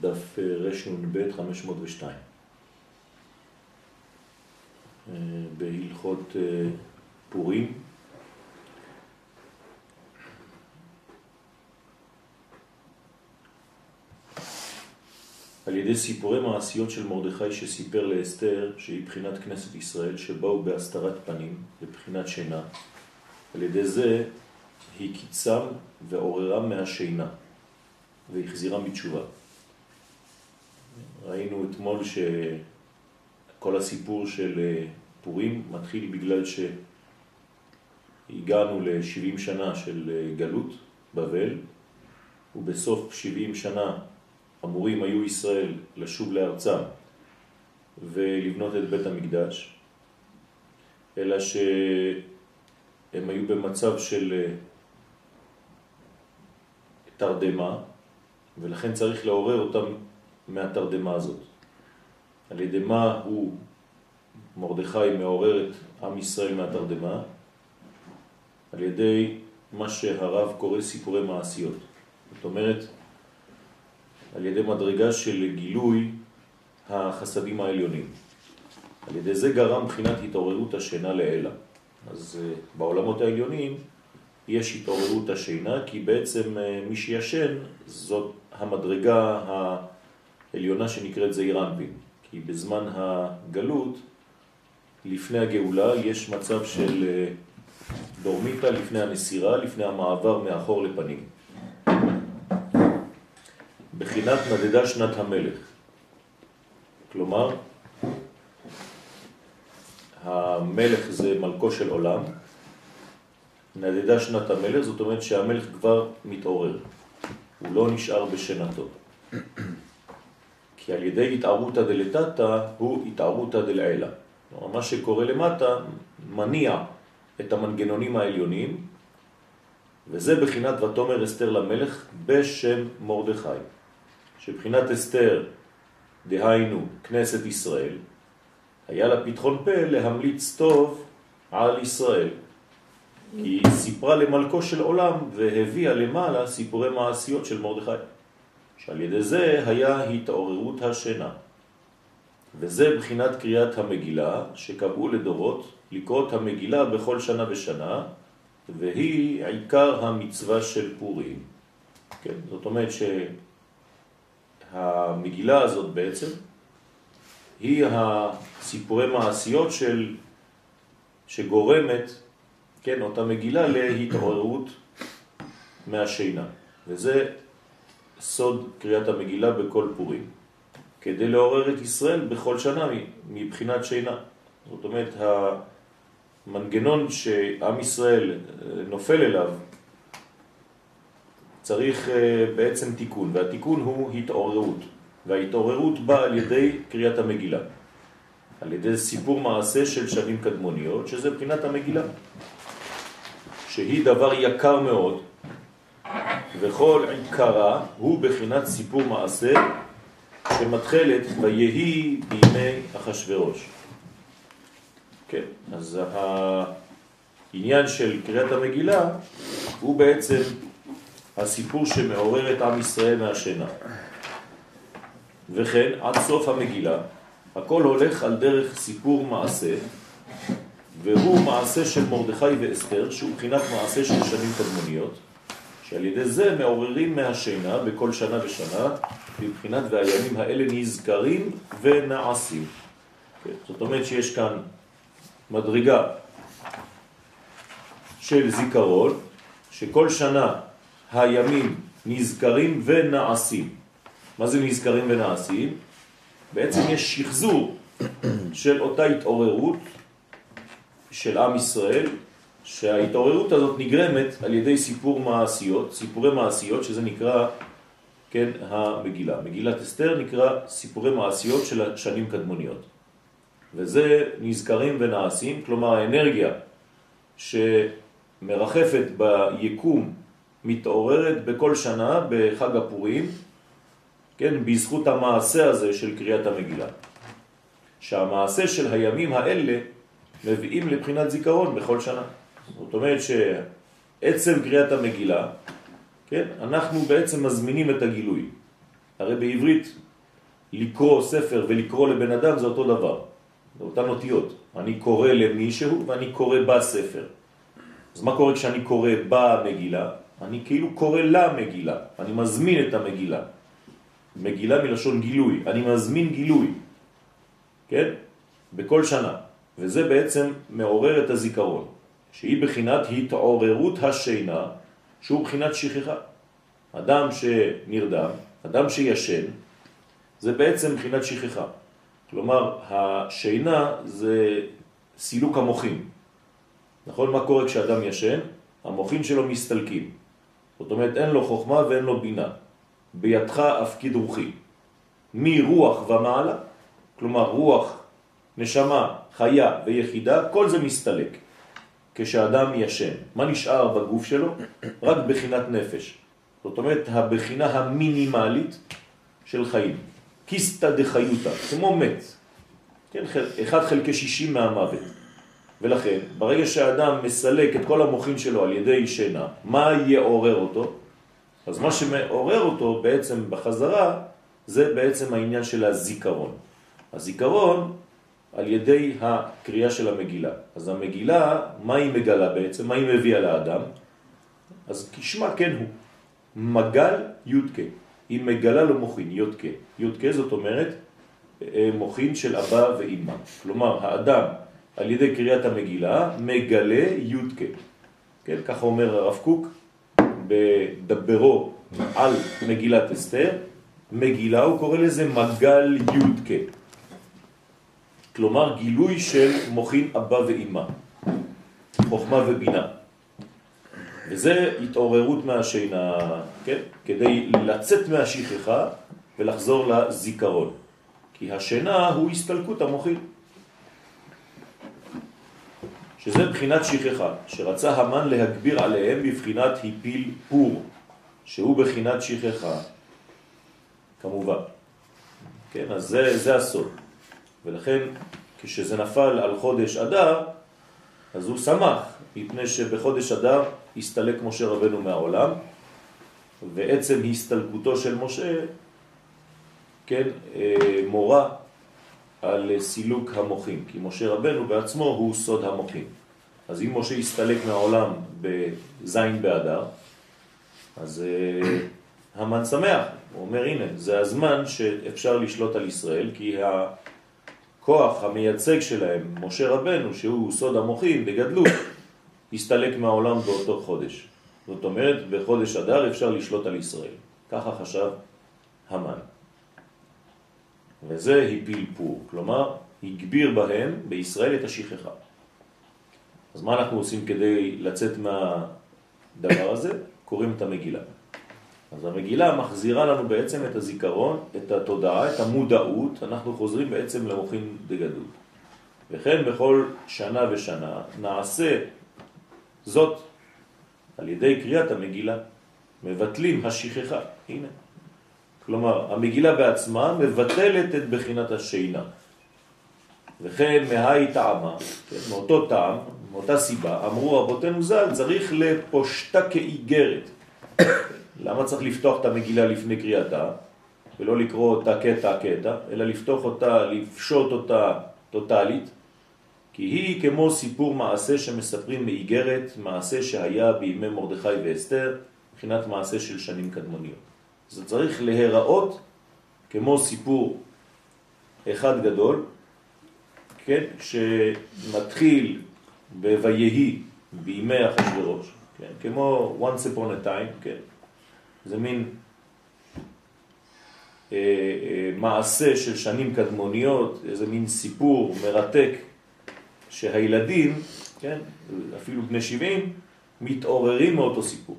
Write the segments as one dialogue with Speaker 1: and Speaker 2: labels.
Speaker 1: דף רנ"ב 502. בהלכות פורים. על ידי סיפורי מעשיות של מרדכי שסיפר לאסתר שהיא בחינת כנסת ישראל שבאו בהסתרת פנים, בבחינת שינה. על ידי זה היא קיצם ועוררה מהשינה והחזירה מתשובה. ראינו אתמול שכל הסיפור של אה, פורים מתחיל בגלל שהגענו ל-70 שנה של אה, גלות בבל, ובסוף 70 שנה אמורים היו ישראל לשוב לארצם ולבנות את בית המקדש, אלא שהם היו במצב של אה, תרדמה, ולכן צריך לעורר אותם מהתרדמה הזאת. על ידי מה הוא, מרדכי, מעורר את עם ישראל מהתרדמה? על ידי מה שהרב קורא סיפורי מעשיות. זאת אומרת, על ידי מדרגה של גילוי החסדים העליונים. על ידי זה גרם מבחינת התעוררות השינה לאלה. אז uh, בעולמות העליונים יש התעוררות השינה, כי בעצם uh, מי שישן זאת המדרגה העליונה שנקראת זעיר אנפין. כי בזמן הגלות, לפני הגאולה, יש מצב של uh, דורמיטה לפני הנסירה, לפני המעבר מאחור לפנים. בחינת נדדה שנת המלך. כלומר, המלך זה מלכו של עולם, נדדה שנת המלך, זאת אומרת שהמלך כבר מתעורר, הוא לא נשאר בשנתו. כי על ידי התערותא דלתתא הוא התערותא דלעילה. כלומר, מה שקורה למטה מניע את המנגנונים העליונים, וזה בחינת ותומר אסתר למלך בשם מרדכי. שבחינת אסתר, דהיינו כנסת ישראל, היה לה פתחון פה להמליץ טוב על ישראל. כי היא סיפרה למלכו של עולם והביאה למעלה סיפורי מעשיות של מרדכי. שעל ידי זה היה התעוררות השינה. וזה בחינת קריאת המגילה שקבעו לדורות לקרוא המגילה בכל שנה ושנה, והיא עיקר המצווה של פורים. כן? זאת אומרת ש... המגילה הזאת בעצם היא הסיפורי מעשיות של, שגורמת, כן, אותה מגילה להתעוררות מהשינה. וזה סוד קריאת המגילה בכל פורים. כדי לעורר את ישראל בכל שנה מבחינת שינה. זאת אומרת, המנגנון שעם ישראל נופל אליו צריך אה, בעצם תיקון, והתיקון הוא התעוררות, וההתעוררות באה על ידי קריאת המגילה, על ידי סיפור מעשה של שנים קדמוניות, שזה בחינת המגילה, שהיא דבר יקר מאוד, וכל עיקרה הוא בחינת סיפור מעשה שמתחלת ויהי בימי אחשוורוש. כן, אז העניין של קריאת המגילה הוא בעצם הסיפור שמעורר את עם ישראל מהשינה. וכן, עד סוף המגילה, הכל הולך על דרך סיפור מעשה, והוא מעשה של מרדכי ואסתר, שהוא בחינת מעשה של שנים קדמוניות, שעל ידי זה מעוררים מהשינה בכל שנה ושנה, מבחינת והימים האלה נזכרים ונעשים. כן, זאת אומרת שיש כאן מדרגה של זיכרון, שכל שנה הימים נזכרים ונעשים. מה זה נזכרים ונעשים? בעצם יש שחזור של אותה התעוררות של עם ישראל, שההתעוררות הזאת נגרמת על ידי סיפור מעשיות, סיפורי מעשיות, שזה נקרא, כן, המגילה. מגילת אסתר נקרא סיפורי מעשיות של השנים קדמוניות. וזה נזכרים ונעשים, כלומר האנרגיה שמרחפת ביקום מתעוררת בכל שנה בחג הפורים, כן, בזכות המעשה הזה של קריאת המגילה. שהמעשה של הימים האלה מביאים לבחינת זיכרון בכל שנה. זאת אומרת שעצם קריאת המגילה, כן, אנחנו בעצם מזמינים את הגילוי. הרי בעברית לקרוא ספר ולקרוא לבן אדם זה אותו דבר, זה אותן אותיות. אני קורא למישהו ואני קורא בספר. אז מה קורה כשאני קורא במגילה? אני כאילו קורא למגילה, אני מזמין את המגילה. מגילה מלשון גילוי, אני מזמין גילוי, כן? בכל שנה. וזה בעצם מעורר את הזיכרון, שהיא בחינת התעוררות השינה, שהוא בחינת שכחה. אדם שנרדם, אדם שישן, זה בעצם בחינת שכחה. כלומר, השינה זה סילוק המוחים. נכון? מה קורה כשאדם ישן? המוחים שלו מסתלקים. זאת אומרת, אין לו חוכמה ואין לו בינה. בידך אפקיד רוחי. מרוח ומעלה, כלומר רוח, נשמה, חיה ויחידה, כל זה מסתלק. כשאדם ישן. מה נשאר בגוף שלו? רק בחינת נפש. זאת אומרת, הבחינה המינימלית של חיים. קיסטה דחיותה, כמו מת. כן, אחד חלקי שישים מהמוות. ולכן, ברגע שהאדם מסלק את כל המוחים שלו על ידי שינה, מה יעורר אותו? אז מה שמעורר אותו בעצם בחזרה, זה בעצם העניין של הזיכרון. הזיכרון על ידי הקריאה של המגילה. אז המגילה, מה היא מגלה בעצם? מה היא מביאה לאדם? אז כשמה כן הוא. מגל יודקה. היא מגלה לו מוחין, יודקה. יודקה זאת אומרת אה, מוחין של אבא ואימא. כלומר, האדם על ידי קריאת המגילה מגלה יודקה. כן, ככה אומר הרב קוק בדברו על מגילת אסתר, מגילה הוא קורא לזה מגל יודקה. כלומר גילוי של מוחין אבא ואימא, חוכמה ובינה. וזה התעוררות מהשינה, כן? כדי לצאת מהשכחה ולחזור לזיכרון. כי השינה הוא הסתלקות המוחין. שזה בחינת שכחה, שרצה המן להגביר עליהם בבחינת היפיל פור, שהוא בחינת שכחה, כמובן. כן, אז זה, זה הסוד. ולכן כשזה נפל על חודש אדר, אז הוא שמח, מפני שבחודש אדר הסתלק משה רבנו מהעולם, ועצם הסתלקותו של משה, כן, אה, מורה על סילוק המוחים, כי משה רבנו בעצמו הוא סוד המוחים. אז אם משה הסתלק מהעולם בזין באדר, אז אה, המן שמח, הוא אומר הנה, זה הזמן שאפשר לשלוט על ישראל, כי הכוח המייצג שלהם, משה רבנו, שהוא סוד המוחים בגדלות, הסתלק מהעולם באותו חודש. זאת אומרת, בחודש אדר אפשר לשלוט על ישראל. ככה חשב המן. וזה הפיל פור, כלומר, הגביר בהם, בישראל, את השכחה. אז מה אנחנו עושים כדי לצאת מהדבר הזה? קוראים את המגילה. אז המגילה מחזירה לנו בעצם את הזיכרון, את התודעה, את המודעות, אנחנו חוזרים בעצם למוחין דגדות. וכן בכל שנה ושנה נעשה זאת על ידי קריאת המגילה. מבטלים השכחה, הנה. כלומר, המגילה בעצמה מבטלת את בחינת השינה. וכן מהי טעמה, כן, מאותו טעם, מאותה סיבה, אמרו רבותינו ז"ל, צריך לפושטה כאיגרת. למה צריך לפתוח את המגילה לפני קריאתה, ולא לקרוא אותה קטע קטע, אלא לפתוח אותה, לפשוט אותה טוטלית, כי היא כמו סיפור מעשה שמספרים מאיגרת, מעשה שהיה בימי מרדכי ואסתר, מבחינת מעשה של שנים קדמוניות. זה צריך להיראות כמו סיפור אחד גדול, כן, שמתחיל בויהי בימי אחשוורוש, כן, כמו once upon a time, כן, זה מין אה, אה, מעשה של שנים קדמוניות, איזה מין סיפור מרתק שהילדים, כן, אפילו בני 70, מתעוררים מאותו סיפור.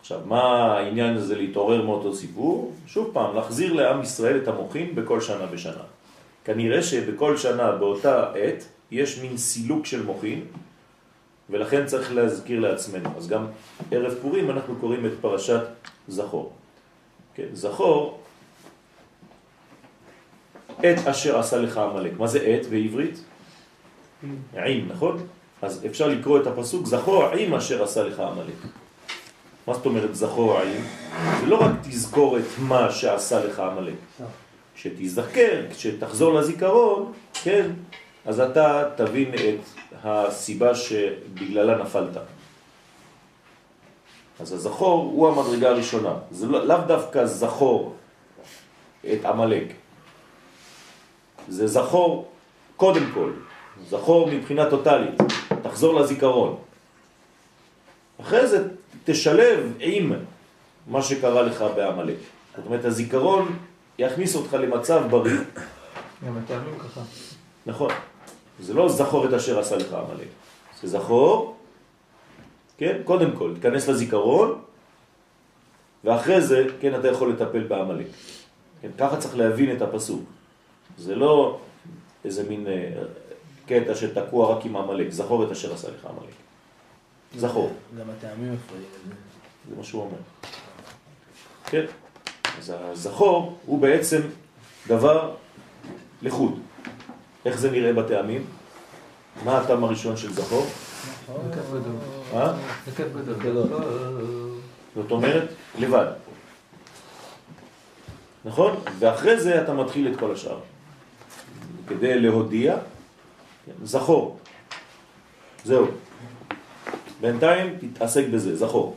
Speaker 1: עכשיו, מה העניין הזה להתעורר מאותו סיפור? שוב פעם, להחזיר לעם ישראל את המוחים בכל שנה בשנה. כנראה שבכל שנה באותה עת יש מין סילוק של מוחים, ולכן צריך להזכיר לעצמנו. אז גם ערב פורים אנחנו קוראים את פרשת זכור. כן, זכור, את אשר עשה לך המלאק. מה זה את בעברית? עם, נכון? אז אפשר לקרוא את הפסוק, זכור עם אשר עשה לך המלאק. מה זאת אומרת זכור עין? זה לא רק תזכור את מה שעשה לך עמלק. כשתזכר, כשתחזור לזיכרון, כן, אז אתה תבין את הסיבה שבגללה נפלת. אז הזכור הוא המדרגה הראשונה. זה לא, לאו דווקא זכור את עמלק. זה זכור קודם כל, זכור מבחינה טוטלית, תחזור לזיכרון. אחרי זה תשלב עם מה שקרה לך בעמלק. זאת אומרת, הזיכרון יכניס אותך למצב בריא.
Speaker 2: גם הטעמים ככה.
Speaker 1: נכון. זה לא זכור את אשר עשה לך עמלק. זה זכור, כן? קודם כל, תיכנס לזיכרון, ואחרי זה, כן, אתה יכול לטפל בעמלק. כן, ככה צריך להבין את הפסוק. זה לא איזה מין אה, קטע שתקוע רק עם עמלק, זכור את אשר עשה לך עמלק. זכור.
Speaker 3: גם הטעמים מפריעים.
Speaker 1: זה מה שהוא אומר. כן? אז הזכור הוא בעצם דבר לחוד. איך זה נראה בטעמים? מה הטעם הראשון של זכור?
Speaker 2: גדול.
Speaker 1: אה?
Speaker 2: גדול.
Speaker 1: זאת אומרת, לבד. נכון? ואחרי זה אתה מתחיל את כל השאר. כדי להודיע, כן, זכור. זהו. בינתיים תתעסק בזה, זכור.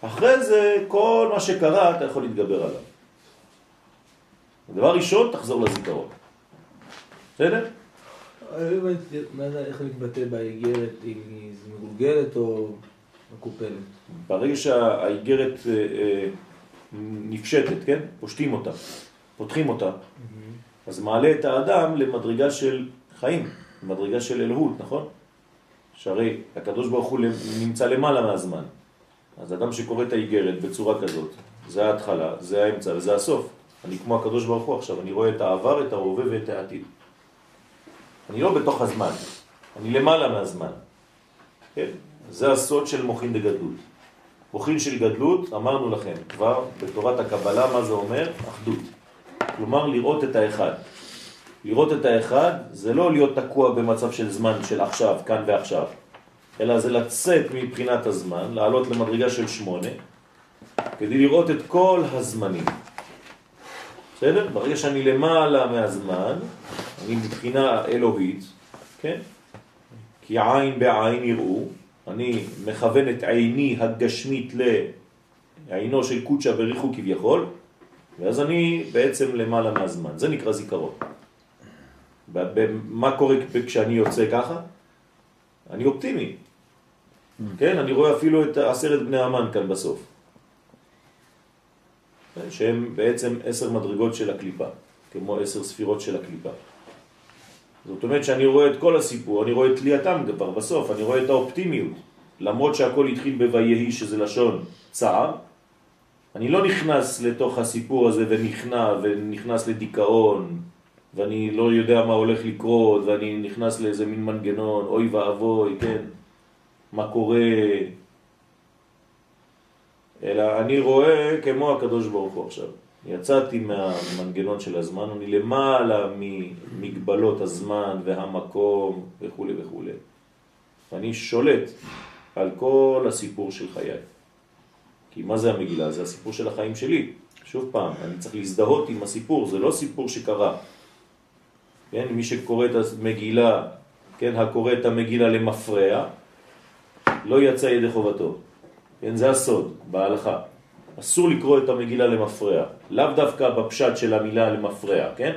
Speaker 1: אחרי זה, כל מה שקרה, אתה יכול להתגבר עליו. דבר ראשון, תחזור לזיכרון. בסדר?
Speaker 3: לא הבנתי איך מתבטא באיגרת, אם היא מגולגלת או מקופלת?
Speaker 1: ברגע שהאיגרת אה, אה, נפשטת, כן? פושטים אותה, פותחים אותה, אז מעלה את האדם למדרגה של חיים, למדרגה של אלוהות, נכון? שהרי הקדוש ברוך הוא נמצא למעלה מהזמן. אז אדם שקורא את האיגרת בצורה כזאת, זה ההתחלה, זה האמצע וזה הסוף. אני כמו הקדוש ברוך הוא עכשיו, אני רואה את העבר, את ההווה ואת העתיד. אני לא בתוך הזמן, אני למעלה מהזמן. כן? זה הסוד של מוכין דגדלות. מוכין של גדלות, אמרנו לכם כבר בתורת הקבלה, מה זה אומר? אחדות. כלומר, לראות את האחד. לראות את האחד זה לא להיות תקוע במצב של זמן של עכשיו, כאן ועכשיו, אלא זה לצאת מבחינת הזמן, לעלות למדרגה של שמונה, כדי לראות את כל הזמנים. בסדר? ברגע שאני למעלה מהזמן, מבחינה אלוהית, כן? כי עין בעין יראו, אני מכוון את עיני הגשמית לעינו של קודשה בריחו כביכול, ואז אני בעצם למעלה מהזמן. זה נקרא זיכרון. מה קורה כשאני יוצא ככה? אני אופטימי. כן, אני רואה אפילו את עשרת בני המן כאן בסוף. שהם בעצם עשר מדרגות של הקליפה, כמו עשר ספירות של הקליפה. זאת אומרת שאני רואה את כל הסיפור, אני רואה את תלייתם כבר בסוף, אני רואה את האופטימיות. למרות שהכל התחיל בויהי שזה לשון צער, אני לא נכנס לתוך הסיפור הזה ונכנע ונכנס לדיכאון ואני לא יודע מה הולך לקרות ואני נכנס לאיזה מין מנגנון, אוי ואבוי, כן, מה קורה, אלא אני רואה כמו הקדוש ברוך הוא עכשיו. יצאתי מהמנגנון של הזמן, אני למעלה ממגבלות הזמן והמקום וכו' וכו'. ואני שולט על כל הסיפור של חיי. כי מה זה המגילה? זה הסיפור של החיים שלי. שוב פעם, אני צריך להזדהות עם הסיפור, זה לא סיפור שקרה. כן, מי שקורא את המגילה, כן, הקורא את המגילה למפרע, לא יצא ידי חובתו. כן, זה הסוד בהלכה. אסור לקרוא את המגילה למפרע, לאו דווקא בפשט של המילה למפרע, כן?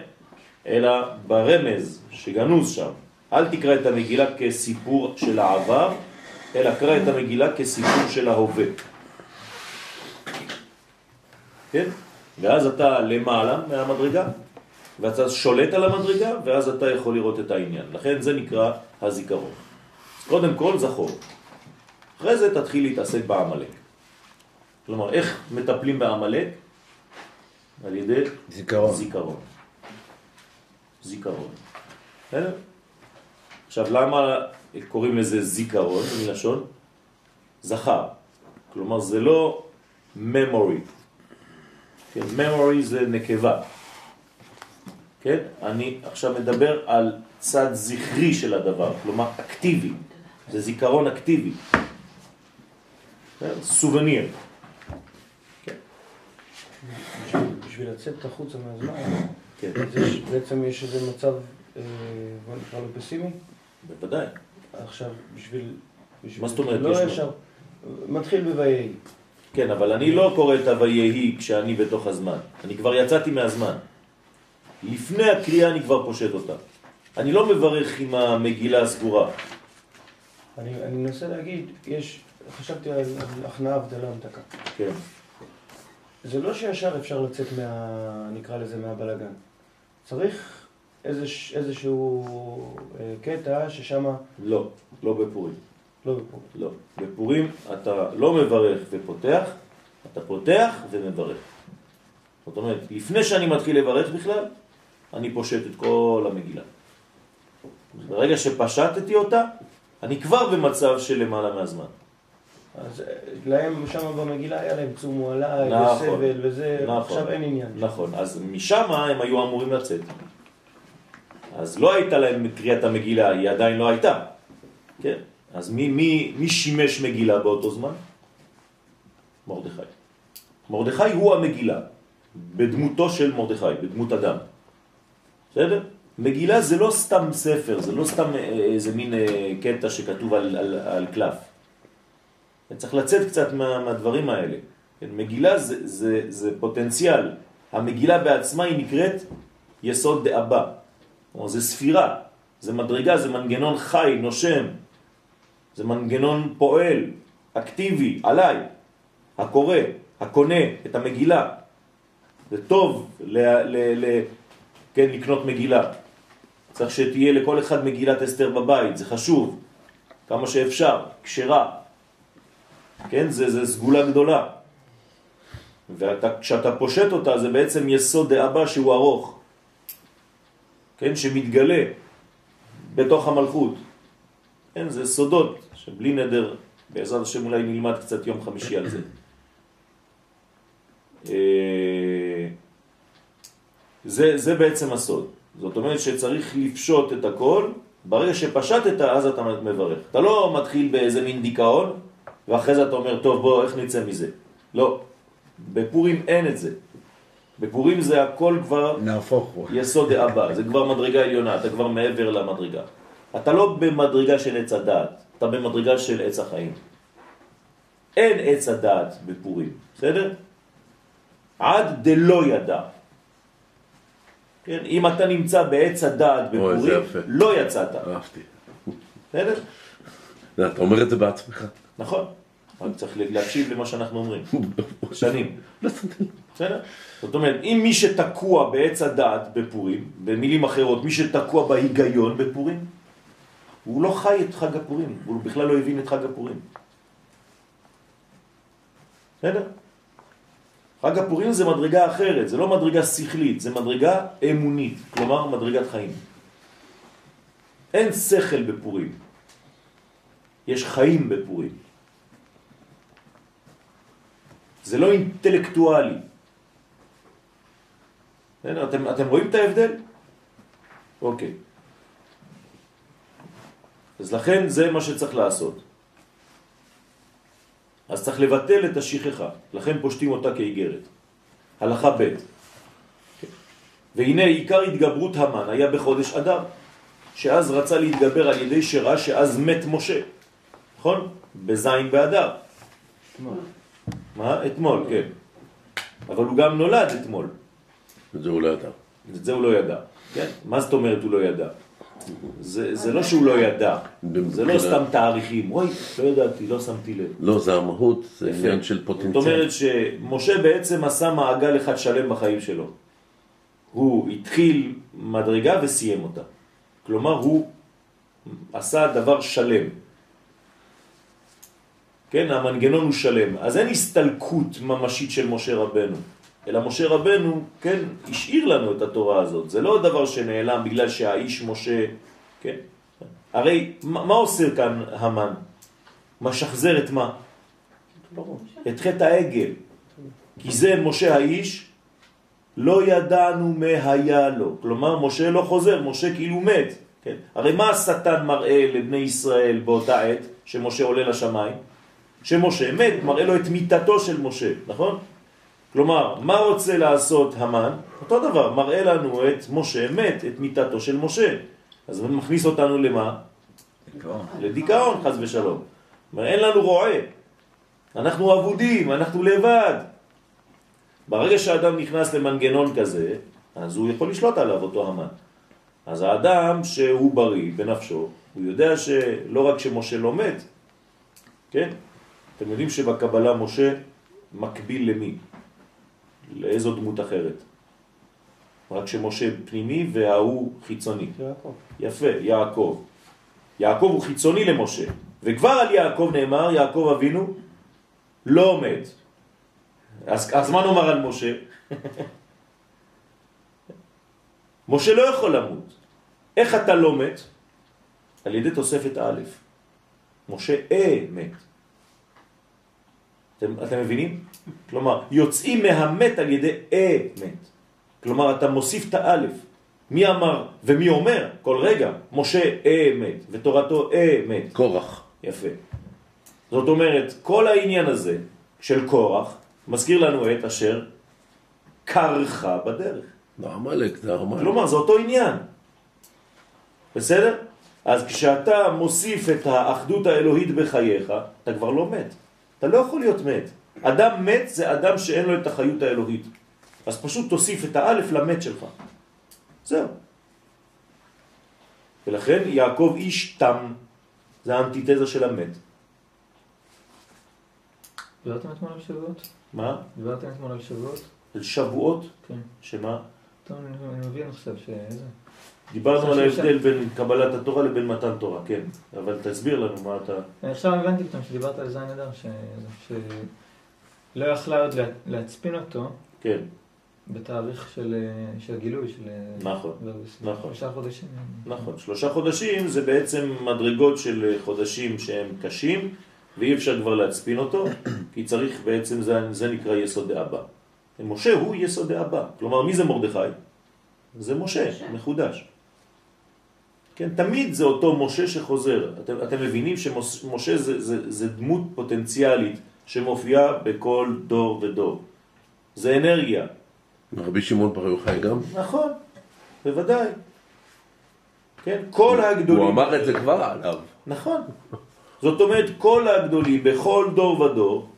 Speaker 1: אלא ברמז שגנוז שם. אל תקרא את המגילה כסיפור של העבר, אלא קרא את המגילה כסיפור של ההווה. כן? ואז אתה למעלה מהמדרגה, ואתה שולט על המדרגה, ואז אתה יכול לראות את העניין. לכן זה נקרא הזיכרון. קודם כל זכור. אחרי זה תתחיל להתעסק בעמלק. כלומר, איך מטפלים בעמלק? על ידי
Speaker 4: זיכרון.
Speaker 1: זיכרון. זיכרון. עכשיו, למה קוראים לזה זיכרון, מלשון? זכר. כלומר, זה לא memory. כן, memory זה נקבה. כן? אני עכשיו מדבר על צד זכרי של הדבר, כלומר אקטיבי. זה זיכרון אקטיבי. סובניר.
Speaker 4: בשביל- לצאת החוצה מהזמן,
Speaker 1: כן,
Speaker 4: בעצם יש איזה מצב, אה, בוא נקרא לו פסימי.
Speaker 1: בוודאי.
Speaker 4: עכשיו, בשביל...
Speaker 1: מה זאת אומרת
Speaker 4: לא? ישר, מתחיל בויהי.
Speaker 1: כן, אבל אני לא קורא את הויהי כשאני בתוך הזמן. אני כבר יצאתי מהזמן. לפני הקריאה אני כבר פושט אותה. אני לא מברך עם המגילה הסגורה.
Speaker 4: אני אני מנסה להגיד, יש, חשבתי על על הכנעה הבדלה המתקה.
Speaker 1: כן,
Speaker 4: זה לא שישר אפשר לצאת מה... נקרא לזה מהבלגן. צריך איזוש, איזשהו אה, קטע ששם
Speaker 1: לא, לא בפורים.
Speaker 4: לא בפורים.
Speaker 1: לא. בפורים אתה לא מברך ופותח, אתה פותח ומברך. זאת אומרת, לפני שאני מתחיל לברך בכלל, אני פושט את כל המגילה. ברגע שפשטתי אותה, אני כבר במצב של למעלה מהזמן.
Speaker 4: אז להם שם במגילה היה להם צום עליי,
Speaker 1: נכון,
Speaker 4: וסבל וזה,
Speaker 1: נכון.
Speaker 4: עכשיו אין עניין.
Speaker 1: נכון, אז משם הם היו אמורים לצאת. אז לא הייתה להם קריאת המגילה, היא עדיין לא הייתה. כן? אז מי, מי, מי שימש מגילה באותו זמן? מרדכי. מרדכי הוא המגילה, בדמותו של מרדכי, בדמות אדם. בסדר? מגילה זה לא סתם ספר, זה לא סתם אה, איזה מין אה, קטע שכתוב על, על, על קלף. צריך לצאת קצת מה, מהדברים האלה. כן, מגילה זה, זה, זה פוטנציאל. המגילה בעצמה היא נקראת יסוד דאבא. כלומר, זה ספירה, זה מדרגה, זה מנגנון חי, נושם. זה מנגנון פועל, אקטיבי, עליי, הקורא, הקונה את המגילה. זה טוב ל, ל, ל, כן, לקנות מגילה. צריך שתהיה לכל אחד מגילת אסתר בבית, זה חשוב, כמה שאפשר, כשרה. כן, זה, זה סגולה גדולה. וכשאתה פושט אותה זה בעצם יסוד דאבא שהוא ארוך, כן, שמתגלה בתוך המלכות. כן, זה סודות שבלי נדר, בעזרת השם אולי נלמד קצת יום חמישי על זה. אה, זה, זה בעצם הסוד. זאת אומרת שצריך לפשוט את הכל, ברגע שפשטת אז אתה מברך. אתה לא מתחיל באיזה מין דיכאון, ואחרי זה אתה אומר, טוב בוא, איך נצא מזה? לא. בפורים אין את זה. בפורים זה הכל כבר
Speaker 5: נהפוך הוא.
Speaker 1: יסוד דאבא, זה כבר מדרגה עליונה, אתה כבר מעבר למדרגה. אתה לא במדרגה של עץ הדעת, אתה במדרגה של עץ החיים. אין עץ הדעת בפורים, בסדר? עד דלא ידע. כן, אם אתה נמצא בעץ הדעת בפורים. לא יצאת,
Speaker 5: אהבתי.
Speaker 1: בסדר?
Speaker 5: אתה אומר את זה בעצמך.
Speaker 1: נכון. רק צריך להקשיב למה שאנחנו אומרים. שנים. בסדר? זאת אומרת, אם מי שתקוע בעץ הדעת בפורים, במילים אחרות, מי שתקוע בהיגיון בפורים, הוא לא חי את חג הפורים, הוא בכלל לא הבין את חג הפורים. בסדר? חג הפורים זה מדרגה אחרת, זה לא מדרגה שכלית, זה מדרגה אמונית, כלומר מדרגת חיים. אין שכל בפורים, יש חיים בפורים. זה לא אינטלקטואלי. בסדר? אתם, אתם רואים את ההבדל? אוקיי. אז לכן זה מה שצריך לעשות. אז צריך לבטל את השכחה, לכן פושטים אותה כאיגרת. הלכה ב' והנה עיקר התגברות המן היה בחודש אדר, שאז רצה להתגבר על ידי שראה שאז מת משה, נכון? בזין באדר. מה? אתמול, כן. אבל הוא גם נולד אתמול.
Speaker 5: את זה הוא לא ידע.
Speaker 1: את זה הוא לא ידע. כן? מה זאת אומרת הוא לא ידע? זה, זה לא שהוא לא ידע, זה לא סתם תאריכים. אוי, לא ידעתי, לא שמתי לב.
Speaker 5: לא, זה המהות, זה. עניין של
Speaker 1: זאת
Speaker 5: פוטנציאל.
Speaker 1: אומרת שמשה בעצם עשה מעגל אחד שלם בחיים שלו. הוא התחיל מדרגה וסיים אותה. כלומר, הוא עשה דבר שלם. כן, המנגנון הוא שלם. אז אין הסתלקות ממשית של משה רבנו. אלא משה רבנו, כן, השאיר לנו את התורה הזאת. זה לא דבר שנעלם בגלל שהאיש משה, כן? הרי מה, מה עושה כאן המן? משחזר את מה? את חטא העגל. כי זה משה האיש, לא ידענו מה היה לו. כלומר, משה לא חוזר, משה כאילו מת. כן? הרי מה השטן מראה לבני ישראל באותה עת, שמשה עולה לשמיים? שמשה מת, מראה לו את מיתתו של משה, נכון? כלומר, מה רוצה לעשות המן? אותו דבר, מראה לנו את משה מת, את מיתתו של משה. אז הוא מכניס אותנו למה? לדיכאון, חז ושלום. אין לנו רועה, אנחנו עבודים, אנחנו לבד. ברגע שהאדם נכנס למנגנון כזה, אז הוא יכול לשלוט עליו, אותו המן. אז האדם שהוא בריא בנפשו, הוא יודע שלא רק שמשה לא מת, כן? אתם יודעים שבקבלה משה מקביל למי? לאיזו דמות אחרת? רק שמשה פנימי וההוא חיצוני.
Speaker 4: יעקב.
Speaker 1: יפה, יעקב. יעקב הוא חיצוני למשה, וכבר על יעקב נאמר, יעקב אבינו לא מת. אז, אז מה נאמר על משה? משה לא יכול למות. איך אתה לא מת? על ידי תוספת א'. משה אה מת. אתם, אתם מבינים? כלומר, יוצאים מהמת על ידי אה מת. כלומר, אתה מוסיף את האלף. מי אמר ומי אומר כל רגע? משה אה מת, ותורתו אה מת.
Speaker 5: קורח.
Speaker 1: יפה. זאת אומרת, כל העניין הזה של קורח מזכיר לנו את אשר קרחה בדרך.
Speaker 5: לא, עמלק, זה עמלק.
Speaker 1: כלומר, זה אותו עניין. בסדר? אז כשאתה מוסיף את האחדות האלוהית בחייך, אתה כבר לא מת. אתה לא יכול להיות מת. אדם מת זה אדם שאין לו את החיות האלוהית. אז פשוט תוסיף את האלף למת שלך. זהו. ולכן יעקב איש תם, זה האנטיתזה של המת.
Speaker 2: דיברתם אתמול על שבועות?
Speaker 1: מה?
Speaker 2: דיברתם אתמול על שבועות?
Speaker 1: על שבועות?
Speaker 2: כן.
Speaker 1: שמה?
Speaker 2: טוב, אני אני מבין עכשיו שזה...
Speaker 1: דיברנו על ההבדל בין קבלת התורה לבין מתן תורה, כן. אבל תסביר לנו מה אתה...
Speaker 2: אני עכשיו הבנתי פתאום שדיברת על זין אדר, ש... שלא יכלה עוד לה- להצפין אותו
Speaker 1: כן,
Speaker 2: בתאריך של, של גילוי, של...
Speaker 1: נכון,
Speaker 2: באוגוסט.
Speaker 1: נכון.
Speaker 2: שלושה חודשים.
Speaker 1: נכון. שלושה חודשים זה בעצם מדרגות של חודשים שהם קשים, ואי אפשר כבר להצפין אותו, כי צריך בעצם, זה, זה נקרא יסוד אבא. משה הוא יסוד אבא. כלומר, מי זה מרדכי? זה משה, מחודש. כן, תמיד זה אותו משה שחוזר. אתם, אתם מבינים שמשה זה, זה, זה דמות פוטנציאלית שמופיעה בכל דור ודור. זה אנרגיה.
Speaker 5: רבי שמעון בר יוחאי גם?
Speaker 1: נכון, בוודאי. כן, כל הגדולים...
Speaker 5: הוא אמר את זה כבר עליו.
Speaker 1: נכון. זאת אומרת, כל הגדולים, בכל דור ודור,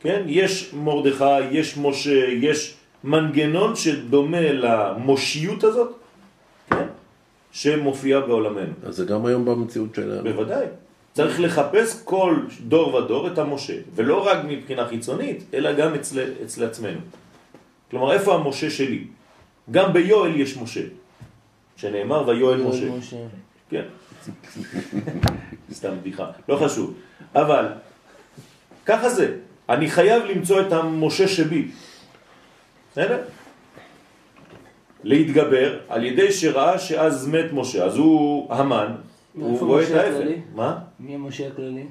Speaker 1: כן, יש מרדכי, יש משה, יש מנגנון שדומה למושיות הזאת, שמופיע בעולמנו.
Speaker 5: אז זה גם היום במציאות שלנו.
Speaker 1: בוודאי. צריך לחפש כל דור ודור את המשה, ולא רק מבחינה חיצונית, אלא גם אצל, אצל עצמנו. כלומר, איפה המשה שלי? גם ביואל יש משה, שנאמר ויואל משה. כן. סתם בדיחה, לא חשוב. אבל, ככה זה. אני חייב למצוא את המשה שבי. בסדר? להתגבר על ידי שראה שאז מת משה. אז הוא המן, הוא רואה את ההפך. מה?
Speaker 3: מי המשה הכללי?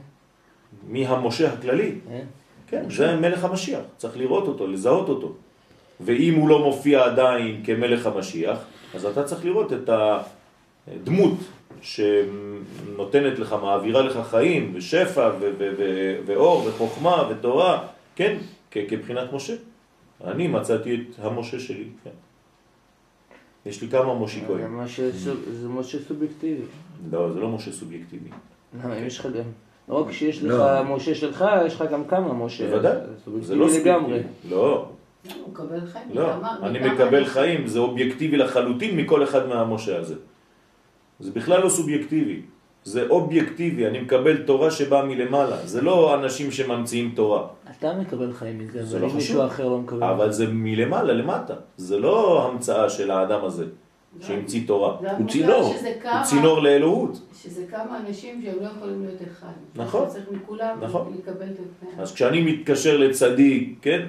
Speaker 1: מי המשה הכללי?
Speaker 3: אה?
Speaker 1: כן, זה מלך המשיח, צריך לראות אותו, לזהות אותו. ואם הוא לא מופיע עדיין כמלך המשיח, אז אתה צריך לראות את הדמות שנותנת לך, מעבירה לך חיים ושפע ואור וחוכמה ותורה, כן, כבחינת משה. אני מצאתי את המשה שלי, כן. יש לי כמה מושיקויים.
Speaker 3: זה משה משה סובייקטיבי.
Speaker 1: לא, זה לא משה סובייקטיבי.
Speaker 3: למה, אם יש לך גם... לא רק שיש
Speaker 5: לא.
Speaker 3: לך משה שלך, יש לך גם כמה משה.
Speaker 1: בוודאי,
Speaker 3: זה
Speaker 1: זה לא. סובייקטיבי. לא,
Speaker 6: הוא מקבל חיים.
Speaker 1: לא, אני מקבל. חיים, זה אובייקטיבי לחלוטין מכל אחד מהמשה הזה. זה בכלל לא סובייקטיבי, זה אובייקטיבי, אני מקבל תורה שבאה מלמעלה, זה לא אנשים שממציאים תורה,
Speaker 3: אתה מקבל חיים מזה,
Speaker 1: זה
Speaker 3: אבל
Speaker 1: לא
Speaker 3: אם מישהו. אחר לא מקבל.
Speaker 1: אבל זה מלמעלה למטה, זה לא המצאה של האדם הזה שהמציא תורה,
Speaker 5: הוא צינור.
Speaker 1: הוא צינור לאלוהות.
Speaker 6: שזה כמה אנשים שהם לא יכולים להיות אחד.
Speaker 1: נכון.
Speaker 6: צריך מכולם
Speaker 1: נכון.
Speaker 6: לקבל את התנאי.
Speaker 1: אז כשאני מתקשר לצדיק, כן?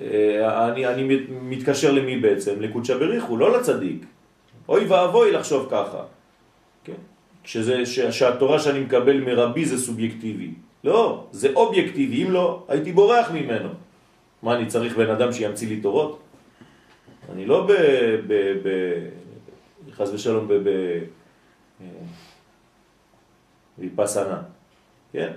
Speaker 1: אה, אני, אני מת- מתקשר למי בעצם? לקודשא בריחו, לא לצדיק. אוי ואבוי לחשוב ככה. כשזה, ש, שהתורה שאני מקבל מרבי זה סובייקטיבי. לא, זה אובייקטיבי, אם לא, הייתי בורח ממנו. מה, אני צריך בן אדם שימציא לי תורות? אני לא ב... ב, ב חס ושלום ב... ב אה, ויפסנה, כן?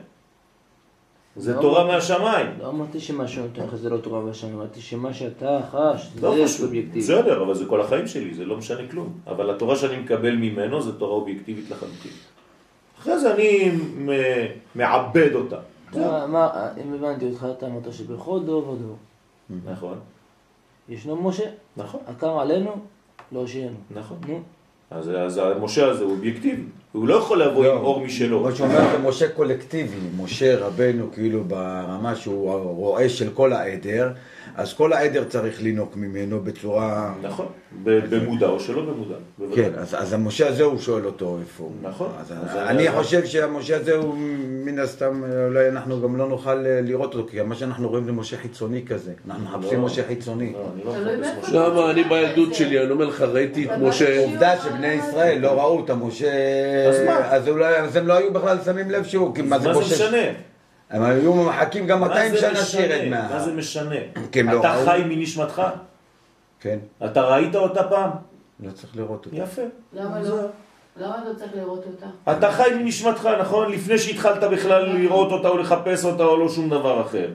Speaker 1: זה
Speaker 3: לא
Speaker 1: תורה מהשמיים.
Speaker 3: לא אמרתי שמה שנותן לך זה לא תורה והשם, אמרתי שמה שאתה חש,
Speaker 1: לא
Speaker 3: זה סובייקטיבי.
Speaker 1: בסדר, אבל זה כל החיים שלי, זה לא משנה כלום. אבל התורה שאני מקבל ממנו זה תורה אובייקטיבית לחלוטין. אחרי זה אני מעבד אותה.
Speaker 3: מה- מה- אם הבנתי אותך, אתה אמרת שבכל דור ודור
Speaker 1: נכון,
Speaker 3: ישנו משה,
Speaker 1: נכון,
Speaker 3: הקם עלינו, לא הושיענו.
Speaker 1: נכון. אז, אז המשה הזה הוא אובייקטיבי, הוא לא יכול לבוא
Speaker 7: לא.
Speaker 1: עם אור משלו.
Speaker 7: כמו שאומר זה משה קולקטיבי, משה רבנו כאילו ברמה שהוא רועה של כל העדר, אז כל העדר צריך לינוק ממנו בצורה...
Speaker 1: נכון, במודע או שלא במודע. בוודאי.
Speaker 7: כן, אז, אז המשה הזה הוא שואל אותו איפה הוא.
Speaker 1: נכון.
Speaker 7: אז
Speaker 1: אז
Speaker 7: אני
Speaker 1: אז-
Speaker 7: חושב שהמשה הזה הוא מן הסתם, אולי אנחנו גם לא נוכל אה, לראות אותו, כי מה שאנחנו רואים זה משה חיצוני כזה. אנחנו מחפשים
Speaker 1: לא.
Speaker 7: משה חיצוני.
Speaker 1: לא, אני לא.
Speaker 5: למה אני בילדות שלי, אני אומר לך, ראיתי את משה...
Speaker 7: עובדה שבני ישראל לא ראו את המשה,
Speaker 1: אז מה?
Speaker 7: אז אולי- אז הם לא היו בכלל שמים לב שהוא, כי מה זה
Speaker 1: מה זה? משנה?
Speaker 7: הם היו מחכים גם
Speaker 1: מה
Speaker 7: 200
Speaker 1: זה
Speaker 7: שנה? שירד מה...
Speaker 1: מה זה משנה?
Speaker 7: לא
Speaker 1: אתה
Speaker 7: ראו.
Speaker 1: חי מנשמתך?
Speaker 7: כן,
Speaker 1: אתה ראית אותה פעם?
Speaker 7: לא צריך לראות אותו.
Speaker 1: יפה.
Speaker 6: למה לא? למה לא צריך לראות אותה?
Speaker 1: אתה חי מנשמתך, נכון? לפני שהתחלת בכלל לראות אותה או לחפש אותה או לא שום דבר אחר.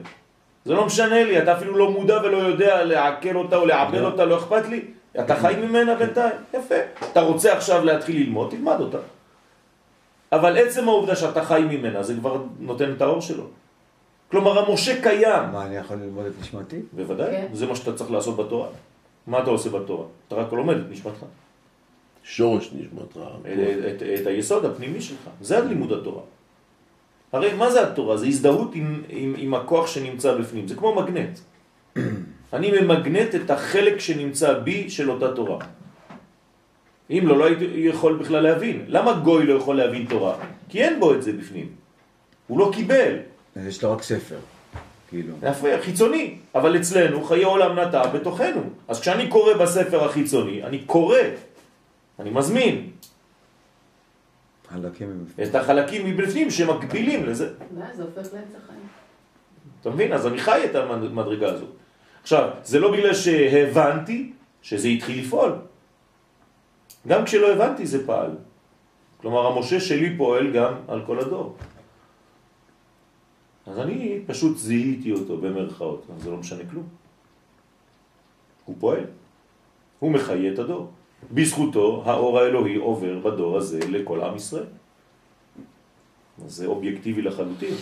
Speaker 1: זה לא משנה לי, אתה אפילו לא מודע ולא יודע לעכל אותה או לעבד אותה, לא אכפת לי. אתה חי ממנה בינתיים, יפה. אתה רוצה עכשיו להתחיל ללמוד, תלמד אותה. אבל עצם העובדה שאתה חי ממנה, זה כבר נותן את האור שלו. כלומר, המשה קיים.
Speaker 7: מה, אני יכול ללמוד את נשמתי?
Speaker 1: בוודאי,
Speaker 6: כן.
Speaker 1: זה מה שאתה צריך לעשות בתורה. מה אתה עושה בתורה? אתה רק לומד את נשמתך.
Speaker 5: שורש נשמתך.
Speaker 1: את, את, את היסוד הפנימי שלך. זה הלימוד התורה. הרי מה זה התורה? זה הזדהות עם, עם, עם הכוח שנמצא בפנים. זה כמו מגנט. אני ממגנט את החלק שנמצא בי של אותה תורה. אם לא, לא הייתי יכול בכלל להבין. למה גוי לא יכול להבין תורה? כי אין בו את זה בפנים. הוא לא קיבל.
Speaker 7: יש לו רק ספר, כאילו.
Speaker 1: יפה, חיצוני. אבל אצלנו חיי עולם נטע בתוכנו. אז כשאני קורא בספר החיצוני, אני קורא, אני מזמין
Speaker 7: חלקים הם...
Speaker 1: את החלקים מבפנים שמקבילים לזה.
Speaker 6: ואז זה הופך לאמצע חיים.
Speaker 1: אתה מבין? אז אני חי את המדרגה הזאת. עכשיו, זה לא בגלל שהבנתי שזה התחיל לפעול. גם כשלא הבנתי זה פעל. כלומר, המשה שלי פועל גם על כל הדור. אז אני פשוט זיהיתי אותו במרכאות, אז זה לא משנה כלום. הוא פועל. הוא מחיה את הדור. בזכותו האור האלוהי עובר בדור הזה לכל עם ישראל. זה אובייקטיבי לחלוטין.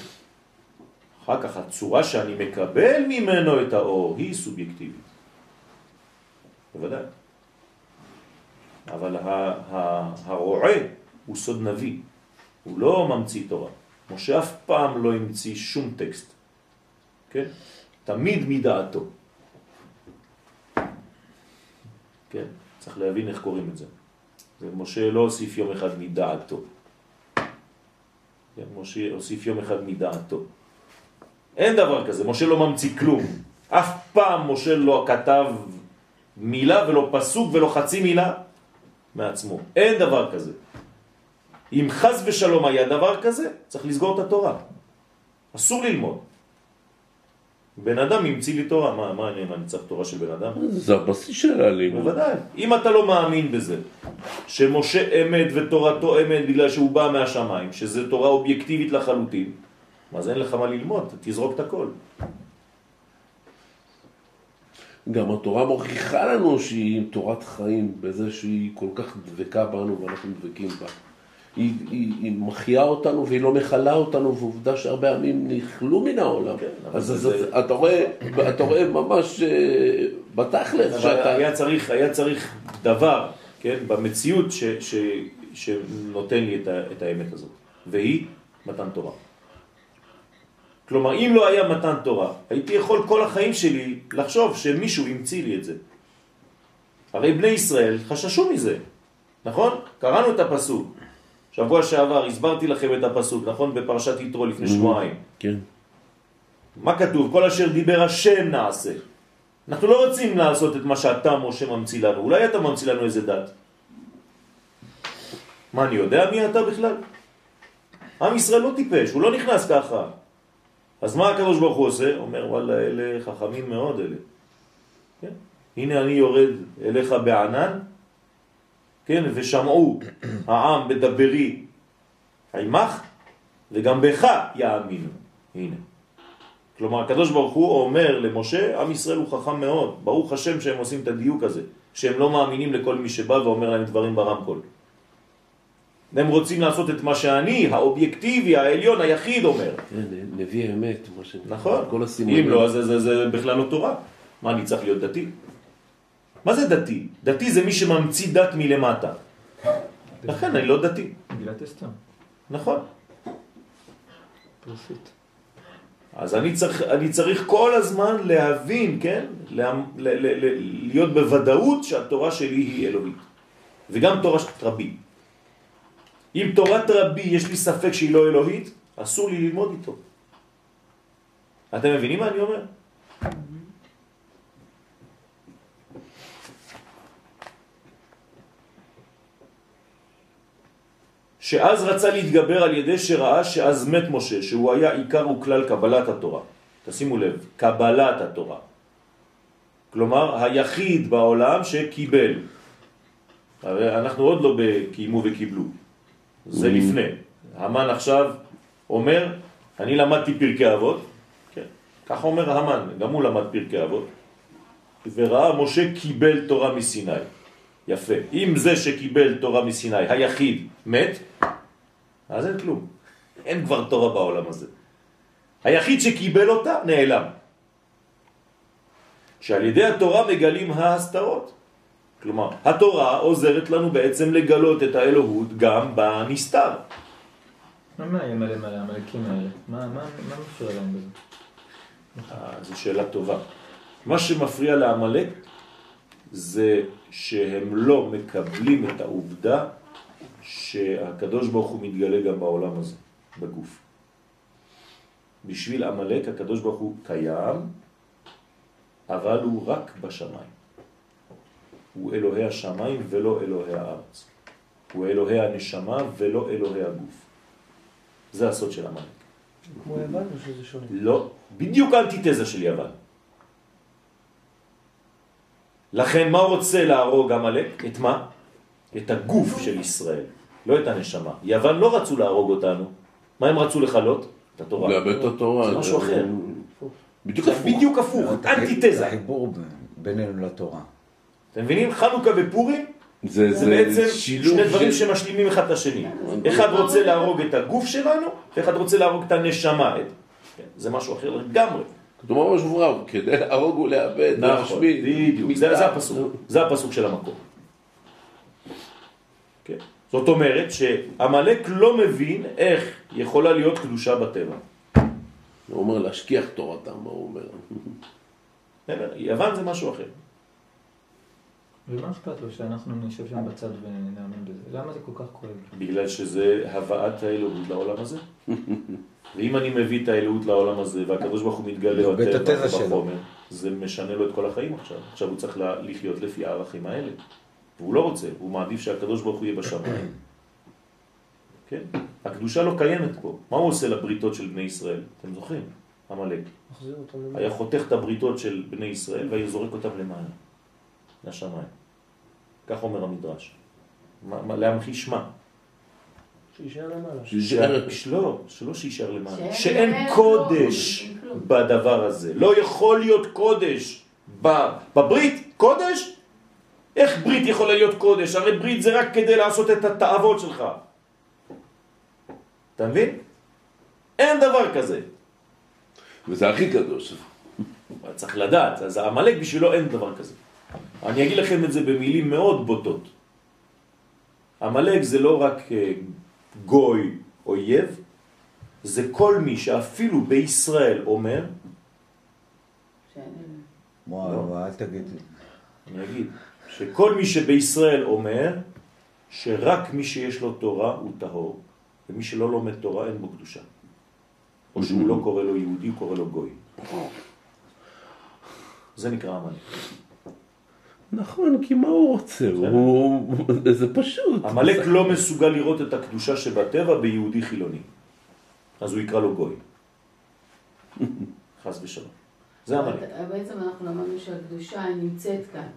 Speaker 1: אחר כך הצורה שאני מקבל ממנו את האור היא סובייקטיבית. בוודאי. אבל הרועה הוא סוד נביא, הוא לא ממציא תורה. משה אף פעם לא המציא שום טקסט, כן? תמיד מדעתו. כן? צריך להבין איך קוראים את זה. ומשה לא הוסיף יום אחד מדעתו. כן? משה הוסיף יום אחד מדעתו. אין דבר כזה, משה לא ממציא כלום. אף פעם משה לא כתב מילה ולא פסוק ולא חצי מילה מעצמו. אין דבר כזה. אם חז ושלום היה דבר כזה, צריך לסגור את התורה. אסור ללמוד. בן אדם המציא לי תורה, מה, מה אני, אני צריך תורה של בן אדם?
Speaker 5: זה הבסיס של הלימוד.
Speaker 1: בוודאי. אם אתה לא מאמין בזה, שמשה אמת ותורתו אמת בגלל שהוא בא מהשמיים, שזה תורה אובייקטיבית לחלוטין, אז אין לך מה ללמוד, תזרוק את הכל.
Speaker 5: גם התורה מוכיחה לנו שהיא תורת חיים, בזה שהיא כל כך דבקה בנו ואנחנו דבקים בה. היא, היא, היא מחיה אותנו והיא לא מכלה אותנו, ועובדה שהרבה עמים נכלו מן העולם.
Speaker 1: כן,
Speaker 5: אז,
Speaker 1: זה-
Speaker 5: אז,
Speaker 1: זה-
Speaker 5: אתה, רואה, אתה רואה ממש אה, בתכלס שאתה...
Speaker 1: היה צריך, היה צריך דבר, כן, במציאות ש, ש, שנותן לי את, ה, את האמת הזאת, והיא מתן תורה. כלומר, אם לא היה מתן תורה, הייתי יכול כל החיים שלי לחשוב שמישהו המציא לי את זה. הרי בני ישראל חששו מזה, נכון? קראנו את הפסוק. שבוע שעבר הסברתי לכם את הפסוק, נכון? בפרשת יתרו לפני שבועיים.
Speaker 5: כן.
Speaker 1: מה כתוב? כל אשר דיבר השם נעשה. אנחנו לא רוצים לעשות את מה שאתה, משה, ממציא לנו. אולי אתה ממציא לנו איזה דת. מה, אני יודע מי אתה בכלל? עם ישראל לא טיפש, הוא לא נכנס ככה. אז מה הקדוש ברוך הוא עושה? אומר, וואלה, אלה חכמים מאוד אלה. כן? הנה אני יורד אליך בענן, כן? ושמעו העם בדברי עמך, וגם בך יאמינו. הנה. כלומר, הקדוש ברוך הוא אומר למשה, עם ישראל הוא חכם מאוד, ברוך השם שהם עושים את הדיוק הזה, שהם לא מאמינים לכל מי שבא ואומר להם דברים ברמקול. הם רוצים לעשות את מה שאני, האובייקטיבי, העליון, היחיד אומר.
Speaker 5: כן, נביא אמת, מה ש...
Speaker 1: נכון.
Speaker 5: כל הסימנים.
Speaker 1: אם לא, אז זה, זה, זה בכלל לא תורה. מה, אני צריך להיות דתי? מה זה דתי? דתי זה מי שממציא דת מלמטה. לכן אני לא דתי.
Speaker 2: מגילת אסתר,
Speaker 1: נכון.
Speaker 2: פרסית.
Speaker 1: אז אני צריך, אני צריך כל הזמן להבין, כן? לה, ל, ל, ל, להיות בוודאות שהתורה שלי היא אלוהית. וגם תורה של רבי. אם תורת רבי יש לי ספק שהיא לא אלוהית, אסור לי ללמוד איתו. אתם מבינים מה אני אומר? שאז רצה להתגבר על ידי שראה שאז מת משה, שהוא היה עיקר וכלל קבלת התורה. תשימו לב, קבלת התורה. כלומר, היחיד בעולם שקיבל. הרי אנחנו עוד לא קיימו וקיבלו. זה לפני. המן עכשיו אומר, אני למדתי פרקי אבות, כן, כך אומר המן, גם הוא למד פרקי אבות, וראה משה קיבל תורה מסיני. יפה. אם זה שקיבל תורה מסיני, היחיד, מת, אז אין כלום. אין כבר תורה בעולם הזה. היחיד שקיבל אותה נעלם. שעל ידי התורה מגלים ההסתרות. כלומר, התורה עוזרת לנו בעצם לגלות את האלוהות גם בנסתר.
Speaker 2: מה מאיים עליהם על העמלקים האלה? מה מה- מה מפריע להם בזה?
Speaker 1: אה, זו שאלה טובה. מה שמפריע לעמלק זה שהם לא מקבלים את העובדה שהקדוש ברוך הוא מתגלה גם בעולם הזה, בגוף. בשביל עמלק הקדוש ברוך הוא קיים, אבל הוא רק בשמיים. הוא אלוהי השמיים ולא אלוהי הארץ. הוא אלוהי הנשמה ולא אלוהי הגוף. זה הסוד של עמלק.
Speaker 4: כמו יוון או שזה שונה?
Speaker 1: לא, בדיוק האנטיתזה של יוון. לכן מה רוצה להרוג עמלק? את מה? את הגוף של ישראל, לא את הנשמה. יוון לא רצו להרוג אותנו. מה הם רצו לחלות? את התורה.
Speaker 5: לאבד את התורה.
Speaker 1: זה משהו אחר.
Speaker 5: בדיוק הפוך.
Speaker 1: בדיוק הפוך, אנטיתזה.
Speaker 7: החיבור בינינו לתורה.
Speaker 1: אתם מבינים? חנוכה ופורים
Speaker 5: זה,
Speaker 1: זה בעצם
Speaker 5: שילוב
Speaker 1: שני דברים
Speaker 5: של-
Speaker 1: שמשלימים אחד את השני. אחד רוצה להרוג את הגוף שלנו, ואחד רוצה להרוג את הנשמה. כן, זה משהו אחר לגמרי.
Speaker 5: כלומר, משהו מורב, כדי להרוג ולאבד,
Speaker 1: נכון,
Speaker 5: להשמיד.
Speaker 1: בדיוק, זה, זה הפסוק, זה הפסוק של המקום. כן. זאת אומרת שעמלק לא מבין איך יכולה להיות קדושה בטבע.
Speaker 5: הוא אומר להשכיח תורתם, מה הוא אומר.
Speaker 1: יוון זה משהו אחר.
Speaker 2: ומה אכפת לו שאנחנו נשב שם בצד ונאמין בזה? למה זה כל כך כואב?
Speaker 1: בגלל שזה הבאת האלוהות לעולם הזה. ואם אני מביא את האלוהות לעולם הזה, והקדוש ברוך הוא מתגלה
Speaker 7: שלו.
Speaker 1: ובחומר, זה משנה לו את כל החיים עכשיו. עכשיו הוא צריך לה- לחיות לפי הערכים האלה. והוא לא רוצה, הוא מעדיף שהקדוש ברוך הוא יהיה בשמיים. כן? הקדושה לא קיימת פה. מה הוא עושה לבריתות של בני ישראל? אתם זוכרים? עמלק. היה חותך את הבריתות של בני ישראל והיה זורק אותם למעלה, לשמיים. כך אומר המדרש. להמחיש מה?
Speaker 4: שיישאר למעלה.
Speaker 1: ש- לא, שלא שישאר למעלה.
Speaker 6: שאין להם
Speaker 1: קודש. בדבר הזה. לא יכול להיות קודש ב- בברית. קודש? איך ברית יכולה להיות קודש? הרי ברית זה רק כדי לעשות את התאוות שלך. אתה מבין? אין דבר כזה.
Speaker 5: וזה הכי קדוש.
Speaker 1: צריך לדעת, אז העמלק בשבילו אין דבר כזה. אני אגיד לכם את זה במילים מאוד בוטות. עמלק זה לא רק אה, גוי אויב, זה כל מי שאפילו בישראל אומר.
Speaker 7: וואו, אל תגיד.
Speaker 1: אני אגיד, שכל מי שבישראל אומר שרק מי שיש לו תורה הוא טהור, ומי שלא לומד תורה אין בו קדושה. או שהוא לא קורא לו יהודי, הוא קורא לו גוי. זה נקרא עמלק.
Speaker 5: נכון, כי מה הוא רוצה? הוא... זה פשוט.
Speaker 1: עמלק לא מסוגל לראות את הקדושה שבטבע ביהודי חילוני. אז הוא יקרא לו גוי. חס ושלום. זה עמלק.
Speaker 6: בעצם אנחנו למדנו שהקדושה נמצאת כאן.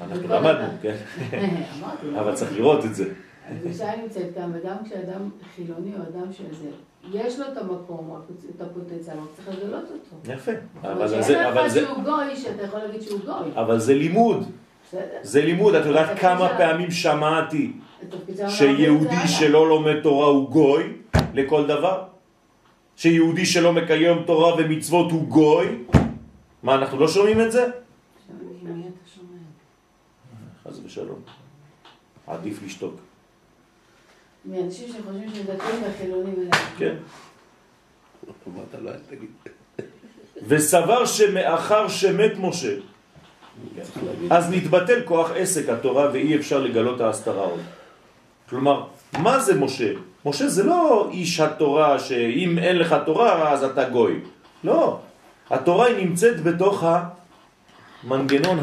Speaker 1: אנחנו למדנו. כן?
Speaker 6: אמרתי,
Speaker 1: אבל צריך לראות את זה.
Speaker 6: הקדושה נמצאת כאן, וגם כשאדם חילוני או אדם שזה יש לו את המקום, את הפוטנציאל, רק צריך לגלות אותו.
Speaker 1: יפה.
Speaker 6: אבל שאין
Speaker 1: זה, אבל
Speaker 6: אחד
Speaker 1: זה,
Speaker 6: שהוא גוי, שאתה יכול להגיד שהוא גוי.
Speaker 1: אבל זה לימוד.
Speaker 6: בסדר?
Speaker 1: זה לימוד. את יודעת כמה. פעמים שמעתי שיהודי
Speaker 6: הלאה.
Speaker 1: שלא לומד תורה הוא גוי לכל דבר? שיהודי שלא מקיים תורה ומצוות הוא גוי? מה, אנחנו לא שומעים את זה?
Speaker 6: מי אתה שומע?
Speaker 1: חס ושלום. עדיף לשתוק.
Speaker 6: מאנשים שחושבים שהם דתיים וחילונים אליהם.
Speaker 1: כן.
Speaker 5: תגיד.
Speaker 1: וסבר שמאחר שמת משה. אז נתבטל כוח עסק התורה ואי אפשר לגלות ההסתרה עוד. כלומר, מה זה משה? משה זה לא איש התורה שאם אין לך תורה אז אתה גוי. לא. התורה היא נמצאת בתוך המנגנון.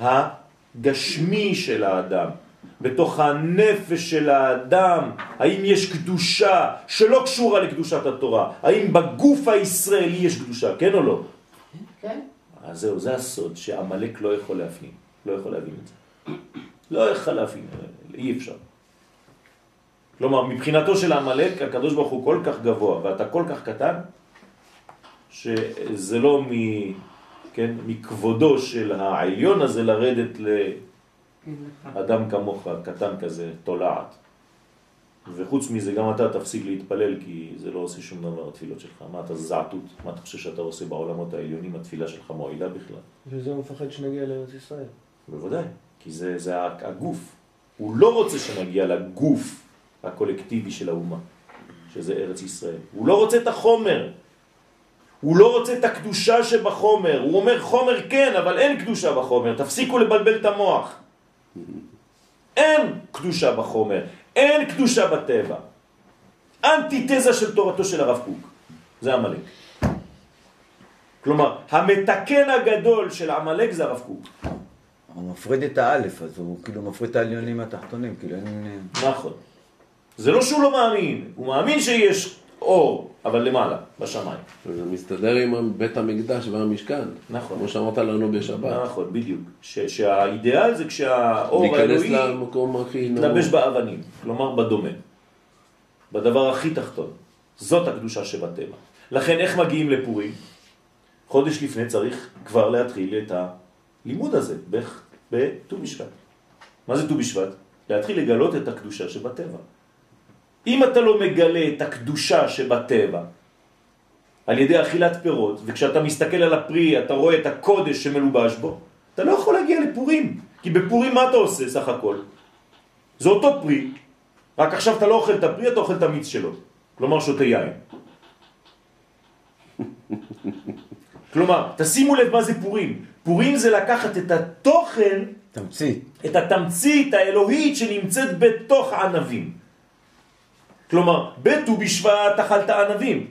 Speaker 1: הגשמי של האדם, בתוך הנפש של האדם, האם יש קדושה שלא קשורה לקדושת התורה, האם בגוף הישראלי יש קדושה, כן או לא?
Speaker 6: כן?
Speaker 1: אז זהו, זה הסוד שעמלק לא יכול להפנים, לא יכול להבין את זה. לא יכול להבין, אי אפשר. כלומר, מבחינתו של עמלק, הקדוש ברוך הוא כל כך גבוה ואתה כל כך קטן, שזה לא מ, כן, מכבודו של העליון הזה לרדת לאדם כמוך, קטן כזה, תולעת. וחוץ מזה, גם אתה תפסיק להתפלל, כי זה לא עושה שום דבר, התפילות שלך. מה אתה זעתות? מה אתה חושב שאתה עושה בעולמות העליונים? התפילה שלך מועילה בכלל?
Speaker 4: וזה הוא מפחד שנגיע לארץ ישראל.
Speaker 1: בוודאי, כי זה, זה הגוף. הוא לא רוצה שנגיע לגוף הקולקטיבי של האומה, שזה ארץ ישראל. הוא לא רוצה את החומר. הוא לא רוצה את הקדושה שבחומר. הוא אומר חומר כן, אבל אין קדושה בחומר. תפסיקו לבלבל את המוח. אין קדושה בחומר. אין קדושה בטבע. אנטיתזה של תורתו של הרב קוק. זה עמלק. כלומר, המתקן הגדול של עמלק זה הרב קוק.
Speaker 7: הוא מפריד את האלף, אז הוא כאילו מפריד את העליונים מהתחתונים, כאילו אין...
Speaker 1: נכון. זה לא שהוא לא מאמין, הוא מאמין שיש אור, אבל למעלה, בשמיים.
Speaker 5: זה מסתדר עם בית המקדש והמשכן.
Speaker 1: נכון.
Speaker 5: כמו שאמרת לנו בשבת.
Speaker 1: נכון, בדיוק. ש- שהאידאל זה כשהאור האלוהי מתלבש באבנים, כלומר בדומה, בדבר הכי תחתון. זאת הקדושה שבטבע. לכן איך מגיעים לפורים? חודש לפני צריך כבר להתחיל את הלימוד הזה בט"ו בשבט. מה זה ט"ו בשבט? להתחיל לגלות את הקדושה שבטבע. אם אתה לא מגלה את הקדושה שבטבע על ידי אכילת פירות, וכשאתה מסתכל על הפרי אתה רואה את הקודש שמלובש בו, אתה לא יכול להגיע לפורים. כי בפורים מה אתה עושה סך הכל? זה אותו פרי, רק עכשיו אתה לא אוכל את הפרי, אתה אוכל את המיץ שלו. כלומר שותה יין. כלומר, תשימו לב מה זה פורים. פורים זה לקחת את התוכן,
Speaker 7: תמצית.
Speaker 1: את התמצית האלוהית שנמצאת בתוך הענבים. כלומר, בט"ו בשבט אכלת ענבים.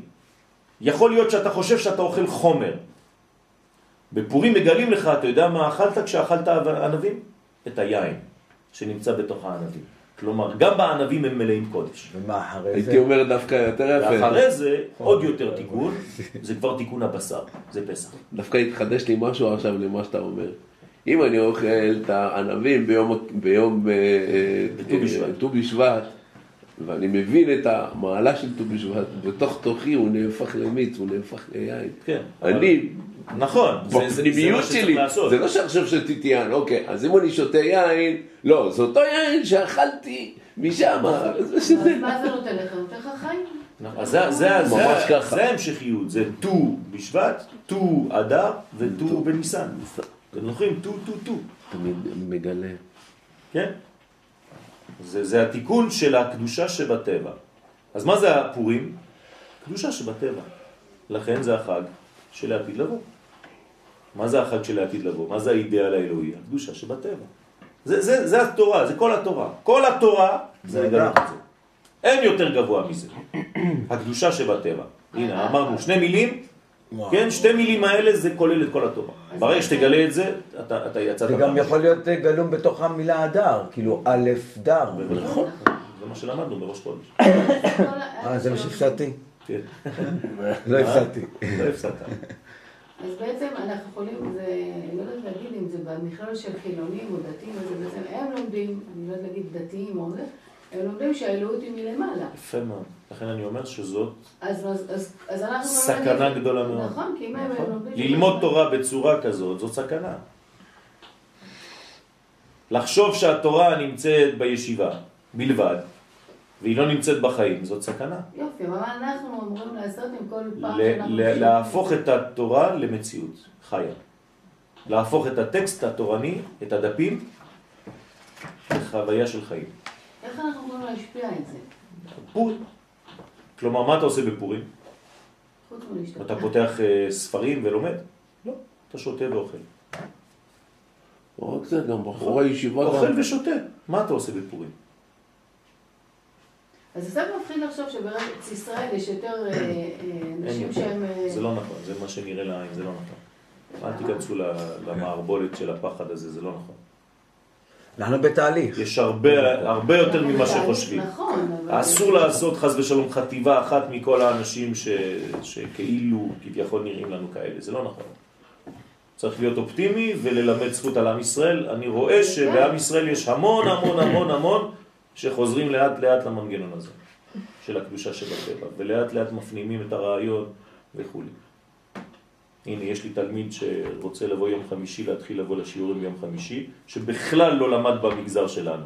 Speaker 1: יכול להיות שאתה חושב שאתה אוכל חומר. בפורים מגלים לך, אתה יודע מה אכלת כשאכלת ענבים? את היין שנמצא בתוך הענבים. כלומר, גם בענבים הם מלאים קודש.
Speaker 7: ומה אחרי זה?
Speaker 5: הייתי אומר דווקא יותר יפה.
Speaker 1: ואחרי זה, עוד יותר תיקון, זה כבר תיקון הבשר, זה פסח.
Speaker 5: דווקא התחדש לי משהו עכשיו למה שאתה אומר. אם אני אוכל את הענבים ביום, ביום אה, אה,
Speaker 1: בט"ו בשבט.
Speaker 5: אה, ט"ו בשבט, ואני מבין את המעלה של ט"ו בשבט, בתוך תוכי הוא נהפך למיץ, הוא נהפך ליין.
Speaker 1: כן.
Speaker 5: אני,
Speaker 1: נכון,
Speaker 5: בפנימיות
Speaker 1: שצריך
Speaker 5: שלי,
Speaker 1: לעשות.
Speaker 5: זה לא שעכשיו שתיתי יין, אוקיי, אז אם אני שותה יין, לא, זה אותו יין שאכלתי משם. זה
Speaker 6: אז מה זה נותן לך? נותן לך חיים.
Speaker 1: נכון, אז זה- ההמשכיות, זה ט"ו בשבט, ט"ו אדר וט"ו בניסן. אתם זוכרים? ט"ו, ט"ו, ט"ו.
Speaker 5: תמיד מגלה.
Speaker 1: כן? זה, זה התיקון של הקדושה שבטבע. אז מה זה הפורים? קדושה שבטבע. לכן זה החג של העתיד לבוא. מה זה החג של העתיד לבוא? מה זה האידאל האלוהי? הקדושה שבטבע. זה, זה, זה התורה, זה כל התורה. כל התורה זה לגלות. את זה. אין יותר גבוה מזה. הקדושה שבטבע. הנה, אמרנו שני מילים,
Speaker 7: וואו.
Speaker 1: כן? שתי מילים האלה זה כולל את כל התורה. ברגע שתגלה את זה, אתה, אתה יצאת
Speaker 7: זה גם. יכול להיות אה, גלום בתוך המילה הדר, כאילו א' דר.
Speaker 1: נכון, זה מה שלמדנו בראש חודש.
Speaker 7: אה, זה מה שהפסדתי?
Speaker 1: כן,
Speaker 7: לא הפסדתי.
Speaker 1: לא הפסדת.
Speaker 6: אז בעצם אנחנו יכולים, זה, אני לא יודעת להגיד אם זה במכלול של חילונים או דתיים, אז זה בעצם הם לומדים, אני לא יודעת להגיד דתיים או זה, הם לומדים שהאלוהות היא מלמעלה.
Speaker 1: יפה מאוד. לכן אני אומר שזאת
Speaker 6: אז, אז, אז. לא
Speaker 1: סכנה
Speaker 6: נגיד-
Speaker 1: גדולה מאוד.
Speaker 6: נכון, כי אם הם
Speaker 1: נכון?
Speaker 6: לומדים...
Speaker 1: ללמוד תורה בצורה כזאת, זאת סכנה. לחשוב שהתורה נמצאת בישיבה בלבד, והיא לא נמצאת בחיים, זאת סכנה.
Speaker 6: יופי, אבל מה אנחנו אמורים לעשות עם כל פעם שאנחנו...
Speaker 1: להפוך את התורה למציאות חיה. להפוך את הטקסט התורני, את הדפים, לחוויה של חיים.
Speaker 6: איך אנחנו יכולים להשפיע את זה?
Speaker 1: פורים. כלומר, מה אתה עושה בפורים? אתה פותח אה, ספרים ולומד? לא, אתה שותה ואוכל.
Speaker 5: לא רק זה, גם בחורי הישיבה
Speaker 1: אוכל
Speaker 5: גם...
Speaker 1: ושותה. מה אתה עושה בפורים?
Speaker 6: אז זה מפחיד לחשוב שבארץ ישראל יש יותר אה, אה, אנשים
Speaker 1: אין
Speaker 6: שהם...
Speaker 1: זה לא נכון, זה מה שנראה לעין, זה לא נכון. אל תיכנסו ל- למערבולת של הפחד הזה, זה לא נכון.
Speaker 7: אנחנו בתהליך.
Speaker 1: יש הרבה, הרבה יותר ממה שחושבים.
Speaker 6: נכון.
Speaker 1: אסור לעשות חס ושלום חטיבה אחת מכל האנשים ש... שכאילו כביכול נראים לנו כאלה, זה לא נכון. צריך להיות אופטימי וללמד זכות על עם ישראל. אני רואה שבעם ישראל יש המון המון המון המון שחוזרים לאט לאט למנגנון הזה של הקדושה שבטבע, ולאט לאט מפנימים את הרעיון וכו'. הנה, יש לי תלמיד שרוצה לבוא יום חמישי, להתחיל לבוא לשיעורים ביום חמישי, שבכלל לא למד במגזר שלנו.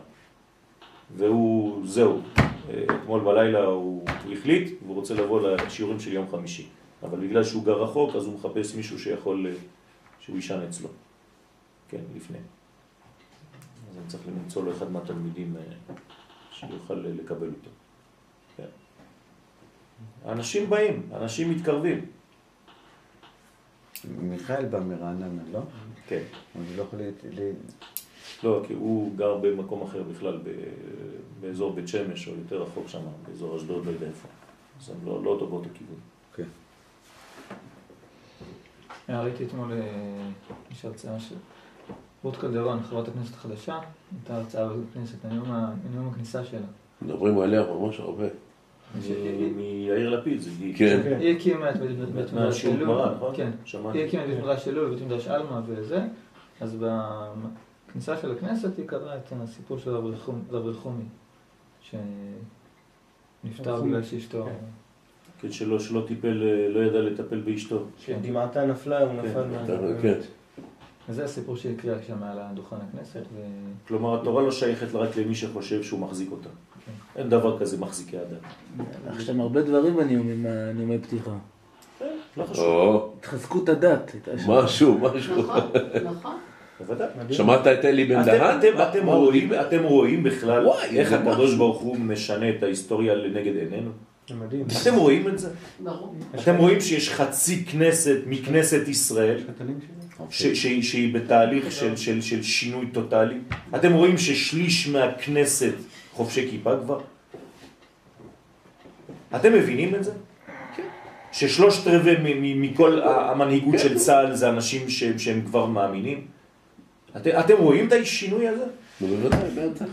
Speaker 1: והוא, זהו, אתמול בלילה הוא, החליט, והוא רוצה לבוא לשיעורים של יום חמישי. אבל בגלל שהוא גר רחוק, אז הוא מחפש מישהו שיכול, אה, שהוא יישן אצלו. כן, לפני. אז אני צריך למצוא לו אחד מהתלמידים אה, שיוכל אה, לקבל אותו. כן. האנשים באים, אנשים מתקרבים.
Speaker 7: מיכאל בא מרעננה, לא?
Speaker 1: כן.
Speaker 7: אני לא יכול... ל-
Speaker 1: לא, כי הוא גר במקום אחר בכלל, ב- באזור בית שמש, או יותר רחוק שם, באזור אשדוד, לא יודע איפה. אז הם לא, לא אותו באותו כיוון.
Speaker 7: כן.
Speaker 2: ראיתי אתמול, אה, יש הרצאה של רות קלדרון, חברת הכנסת החדשה, הייתה הרצאה בכנסת, נאום ה- נאום הכניסה שלה.
Speaker 5: מדברים עליה ממש הרבה.
Speaker 1: מיאיר לפיד, זה גיל.
Speaker 5: כן.
Speaker 2: היא הקימה את בית בית מדרש אלול? כן. היא הקימה את בית מדרש אלול ובית מדרש עלמה וזה, אז בכניסה של הכנסת היא קראה את הסיפור של רב רחומי, שנפטר. בגלל שאשתו...
Speaker 4: כן.
Speaker 1: כן, שלא, טיפל, אה, לא ידע לטפל באשתו.
Speaker 4: שדמעתה נפלה, הוא
Speaker 1: כן,
Speaker 4: נפל מה...
Speaker 5: כן.
Speaker 2: אז זה הסיפור שהיא הקריאה שם על הדוכן הכנסת, ו...
Speaker 1: כלומר, התורה לא שייכת רק למי שחושב שהוא מחזיק אותה. אין דבר כזה מחזיקי אדם.
Speaker 3: יש שם הרבה דברים בנאומים, נאומי פתיחה.
Speaker 1: לא חשוב.
Speaker 3: התחזקות הדת.
Speaker 5: משהו, משהו.
Speaker 6: נכון, נכון.
Speaker 5: שמעת את אלי בן דהן?
Speaker 1: אתם, רואים, בכלל איך הקדוש. ברוך הוא משנה את ההיסטוריה לנגד עינינו?
Speaker 4: זה מדהים.
Speaker 1: אתם רואים את זה?
Speaker 6: ברור.
Speaker 1: אתם רואים שיש חצי כנסת מכנסת ישראל שהיא, שהיא בתהליך של, של, של שינוי טוטלי? אתם רואים ששליש מהכנסת חובשי כיפה כבר? אתם מבינים את זה? ששלושת רבעי מ- מ- מכל ה- המנהיגות של צה"ל זה אנשים שהם, שהם כבר מאמינים? אתם, אתם רואים את השינוי הזה?
Speaker 5: בוודאי, בטח.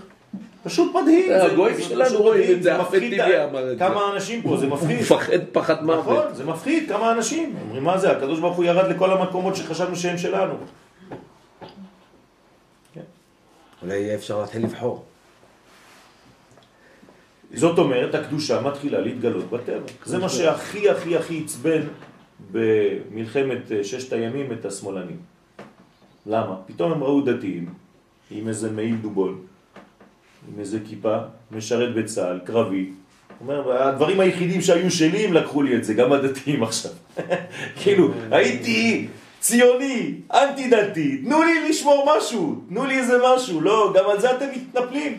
Speaker 1: פשוט מדהים.
Speaker 5: זה
Speaker 1: זה-
Speaker 5: הגויים שלנו רואים את זה, אחמד
Speaker 1: מפחיד
Speaker 5: טיבי אמר את זה.
Speaker 1: כמה אנשים פה, זה
Speaker 5: הוא
Speaker 1: מפחיד.
Speaker 5: מפחד פחד מוות.
Speaker 1: נכון, זה מפחיד, כמה אנשים. אומרים, מה זה, הקדוש ברוך הוא ירד לכל המקומות שחשבנו שהם שלנו.
Speaker 7: אולי יהיה אפשר להתחיל לבחור.
Speaker 1: זאת אומרת, הקדושה מתחילה להתגלות בטבע. זה מה שהכי הכי הכי עצבן במלחמת אה, ששת הימים את השמאלנים. למה? פתאום הם ראו דתיים עם איזה מעיל דובון, עם איזה כיפה, משרת בצה"ל, קרבי. אומר, הדברים היחידים שהיו שלי, הם לקחו לי את זה, גם הדתיים עכשיו. כאילו, הייתי ציוני, אנטי דתי, תנו לי לשמור משהו, תנו לי איזה משהו, לא, גם על זה אתם מתנפלים.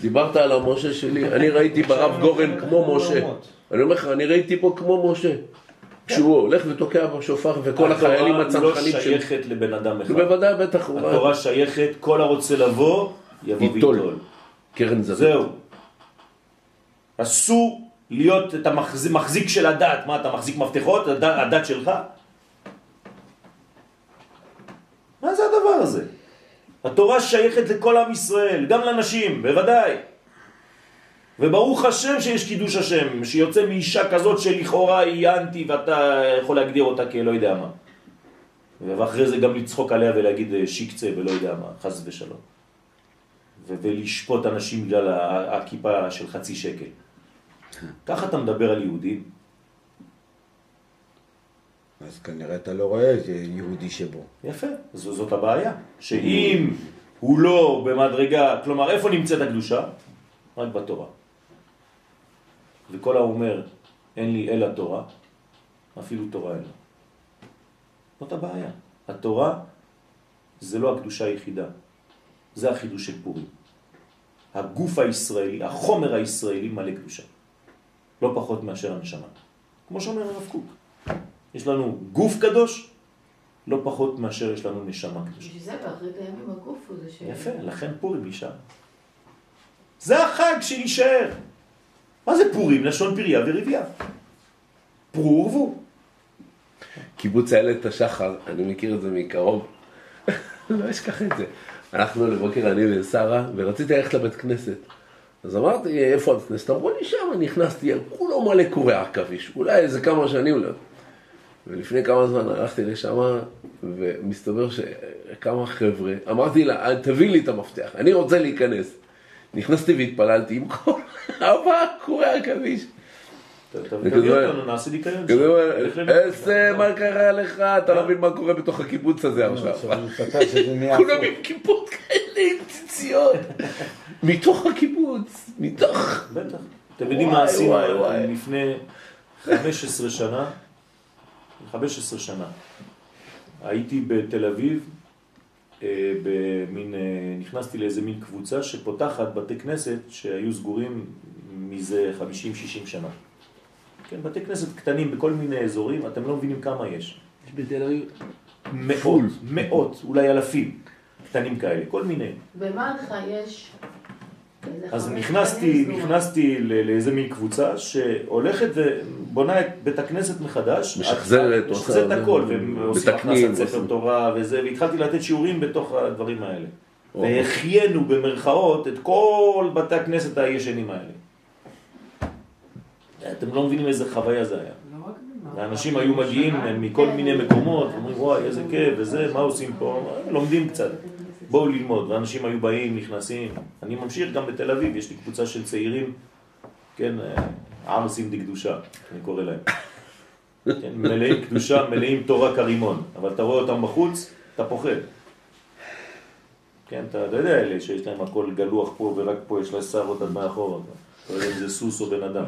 Speaker 5: דיברת על המשה שלי, אני ראיתי ברב גורן כמו משה. אני אומר לך, אני ראיתי פה כמו משה. כשהוא הולך ותוקע בשופר וכל החיילים
Speaker 1: התורה לא
Speaker 5: הצנחנים של...
Speaker 1: שייכת לבן אדם אחד.
Speaker 5: בוודאי, בטח.
Speaker 1: התורה שייכת, כל הרוצה לבוא, יבוא. ויטול.
Speaker 5: קרן זווית.
Speaker 1: זהו. אסור להיות את המחזיק מחזיק של הדת. מה, אתה מחזיק מפתחות? הדת שלך? מה זה הדבר הזה? התורה שייכת לכל עם ישראל, גם לנשים, בוודאי. וברוך השם שיש קידוש השם, שיוצא מאישה כזאת שלכאורה היא אנטי ואתה יכול להגדיר אותה כלא יודע מה. ואחרי זה גם לצחוק עליה ולהגיד אה, שיקצה ולא יודע מה, חס ושלום. ולשפוט אנשים בגלל הכיפה של חצי שקל. ככה אתה מדבר על יהודים?
Speaker 7: אז כנראה אתה לא רואה יהודי שבו.
Speaker 1: יפה, זו, זאת הבעיה. שאם הוא לא במדרגה, כלומר, איפה נמצאת הקדושה? רק בתורה. וכל האומר, אין לי אלא תורה, אפילו תורה אין לו. זאת הבעיה. התורה זה לא הקדושה היחידה, זה החידוש של פורים. הגוף הישראלי, החומר הישראלי מלא קדושה. לא פחות מאשר הנשמה. כמו שאומר הרב קוק. יש לנו גוף קדוש, לא פחות מאשר יש לנו נשמה קדושה.
Speaker 6: בשביל זה באחרית הימים הגוף הוא זה ש...
Speaker 1: יפה, לכן פורים נשאר. זה החג שיישאר. מה זה פורים? לשון פריה ורבייה. פרו ורבו.
Speaker 5: קיבוץ איילת השחר, אני מכיר את זה מקרוב. לא אשכח את זה. הלכנו לבוקר אני ושרה, ורציתי ללכת לבית כנסת. אז אמרתי, איפה הבית כנסת? אמרו לי שם, נכנסתי, כולו מלא קורי עכביש, אולי איזה כמה שנים לא. ולפני כמה זמן הלכתי לשם, ומסתבר שכמה חבר'ה, אמרתי לה, תביא לי את המפתח, אני רוצה להיכנס. נכנסתי והתפללתי עם כל ארבעה קורי עכביש.
Speaker 1: תביא אותנו, נעשה ניקיון. שם.
Speaker 5: איזה, מה קרה לך? אתה לא מבין מה קורה בתוך הקיבוץ הזה עכשיו.
Speaker 7: עכשיו
Speaker 5: כולם. עם כיפות כאלה, עם ציציות. מתוך הקיבוץ, מתוך...
Speaker 1: בטח. אתם יודעים מה עשינו
Speaker 5: וואי.
Speaker 1: לפני 15 שנה? 15 שנה. הייתי בתל אביב, אה, במין, אה, נכנסתי לאיזה מין קבוצה שפותחת בתי כנסת שהיו סגורים מזה 50-60 שנה. כן, בתי כנסת קטנים בכל מיני אזורים, אתם לא מבינים כמה יש.
Speaker 3: יש בתל אביב.
Speaker 1: מאות, מאות, אולי אלפים קטנים כאלה, כל מיני.
Speaker 6: במלחה יש...
Speaker 1: אז נכנסתי. נכנסתי ל- לאיזה מין קבוצה שהולכת ובונה את בית הכנסת מחדש.
Speaker 5: משחזרת,
Speaker 1: משחזרת הכל, ועושים הכנסת ספר תורה וזה, והתחלתי לתת שיעורים בתוך הדברים האלה.
Speaker 5: או.
Speaker 1: והחיינו במרכאות את כל בתי הכנסת הישנים האלה. אתם לא מבינים איזה חוויה זה היה.
Speaker 6: לא.
Speaker 1: ואנשים היו מגיעים מכל מיני מקומות, אומרים וואי איזה כיף וזה, מה עושים פה? לומדים קצת. בואו ללמוד, ואנשים היו באים, נכנסים. אני ממשיך גם בתל אביב, יש לי קבוצה של צעירים, כן, אה, ערסים דקדושה, אני קורא להם. כן, מלאים קדושה, מלאים תורה כרימון, אבל אתה רואה אותם בחוץ, אתה פוחד. כן, אתה, אתה יודע אלה שיש להם הכל גלוח פה ורק פה יש לה שערות עד מאחורה. אתה לא יודע אם זה סוס או בן אדם,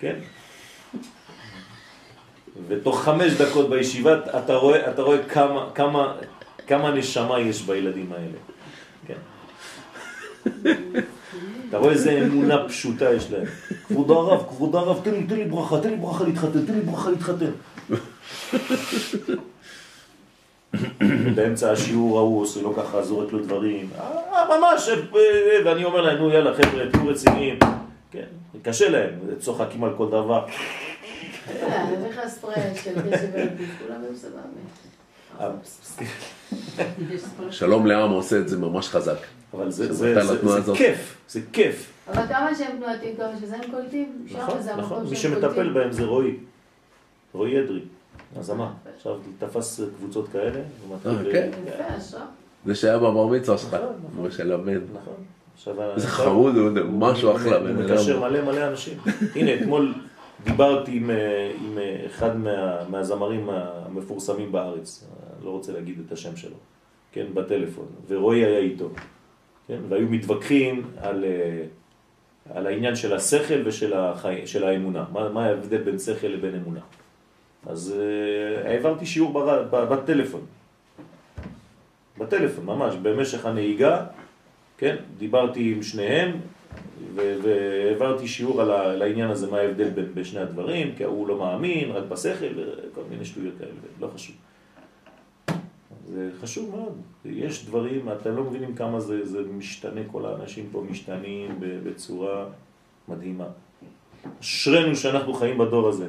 Speaker 1: כן? ותוך חמש דקות בישיבה אתה רואה, אתה רואה כמה, כמה, כמה נשמה יש בילדים האלה. כן. אתה רואה איזה אמונה פשוטה יש להם. כבוד הרב, כבוד הרב, תן לי, תן לי ברכה, תן לי ברכה להתחתן, תן לי ברכה להתחתן. באמצע השיעור ההוא עושה לו ככה, זורק לו דברים. אה, ממש, אה, אה, ואני אומר להם, נו יאללה חבר'ה, תהיו רציניים. כן, קשה להם, צוחקים על כל דבר.
Speaker 6: אני אביא לך ספרי של קשב וריכוז, כולם היו סבבה.
Speaker 5: שלום לעם עושה את זה ממש חזק.
Speaker 1: אבל זה, זה, זה, זה
Speaker 5: הזאת.
Speaker 1: כיף, זה כיף.
Speaker 6: אבל כמה שהם תנועתיים, כמה שזה הם קולטים, שם
Speaker 1: נכון,
Speaker 6: זה
Speaker 1: נכון. מי שמטפל. בהם זה רועי. רועי אדרי, הזמה. עכשיו תפס קבוצות כאלה. ומתחיל-
Speaker 5: אה, כן. זה שהיה בבר מצווה שלך. משה לבן.
Speaker 1: נכון. עכשיו,
Speaker 5: איזה
Speaker 1: עכשיו-
Speaker 5: חמוד הוא, משהו אחלה
Speaker 1: הוא מקשר. מלא מלא אנשים. הנה, אתמול דיברתי עם, אה, אה, אחד מה, מהזמרים המפורסמים בארץ, לא רוצה להגיד את השם שלו, כן, בטלפון, ורועי היה איתו, כן, והיו מתווכחים על, אה, על העניין של השכל ושל החי, של האמונה, מה, מה ההבדל בין שכל לבין אמונה. אז אה, העברתי שיעור בר, בטלפון, בטלפון ממש, במשך הנהיגה, כן, דיברתי עם שניהם והעברתי שיעור על, על העניין הזה, מה ההבדל בין בשני הדברים, כי הוא לא מאמין, רק בשכל, וכל מיני שטויות כאלה, לא חשוב. זה חשוב מאוד. יש דברים, אתם לא מבינים כמה זה, זה משתנה, כל האנשים פה משתנים ב- בצורה מדהימה. אשרינו שאנחנו חיים בדור הזה.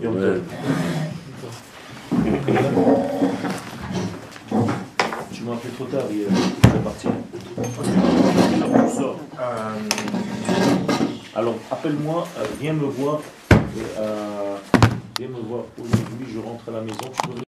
Speaker 1: יום. טוב. Je. Alors, appelle-moi, euh, viens me voir. euh, viens me voir aujourd'hui, je rentre à la maison. Peux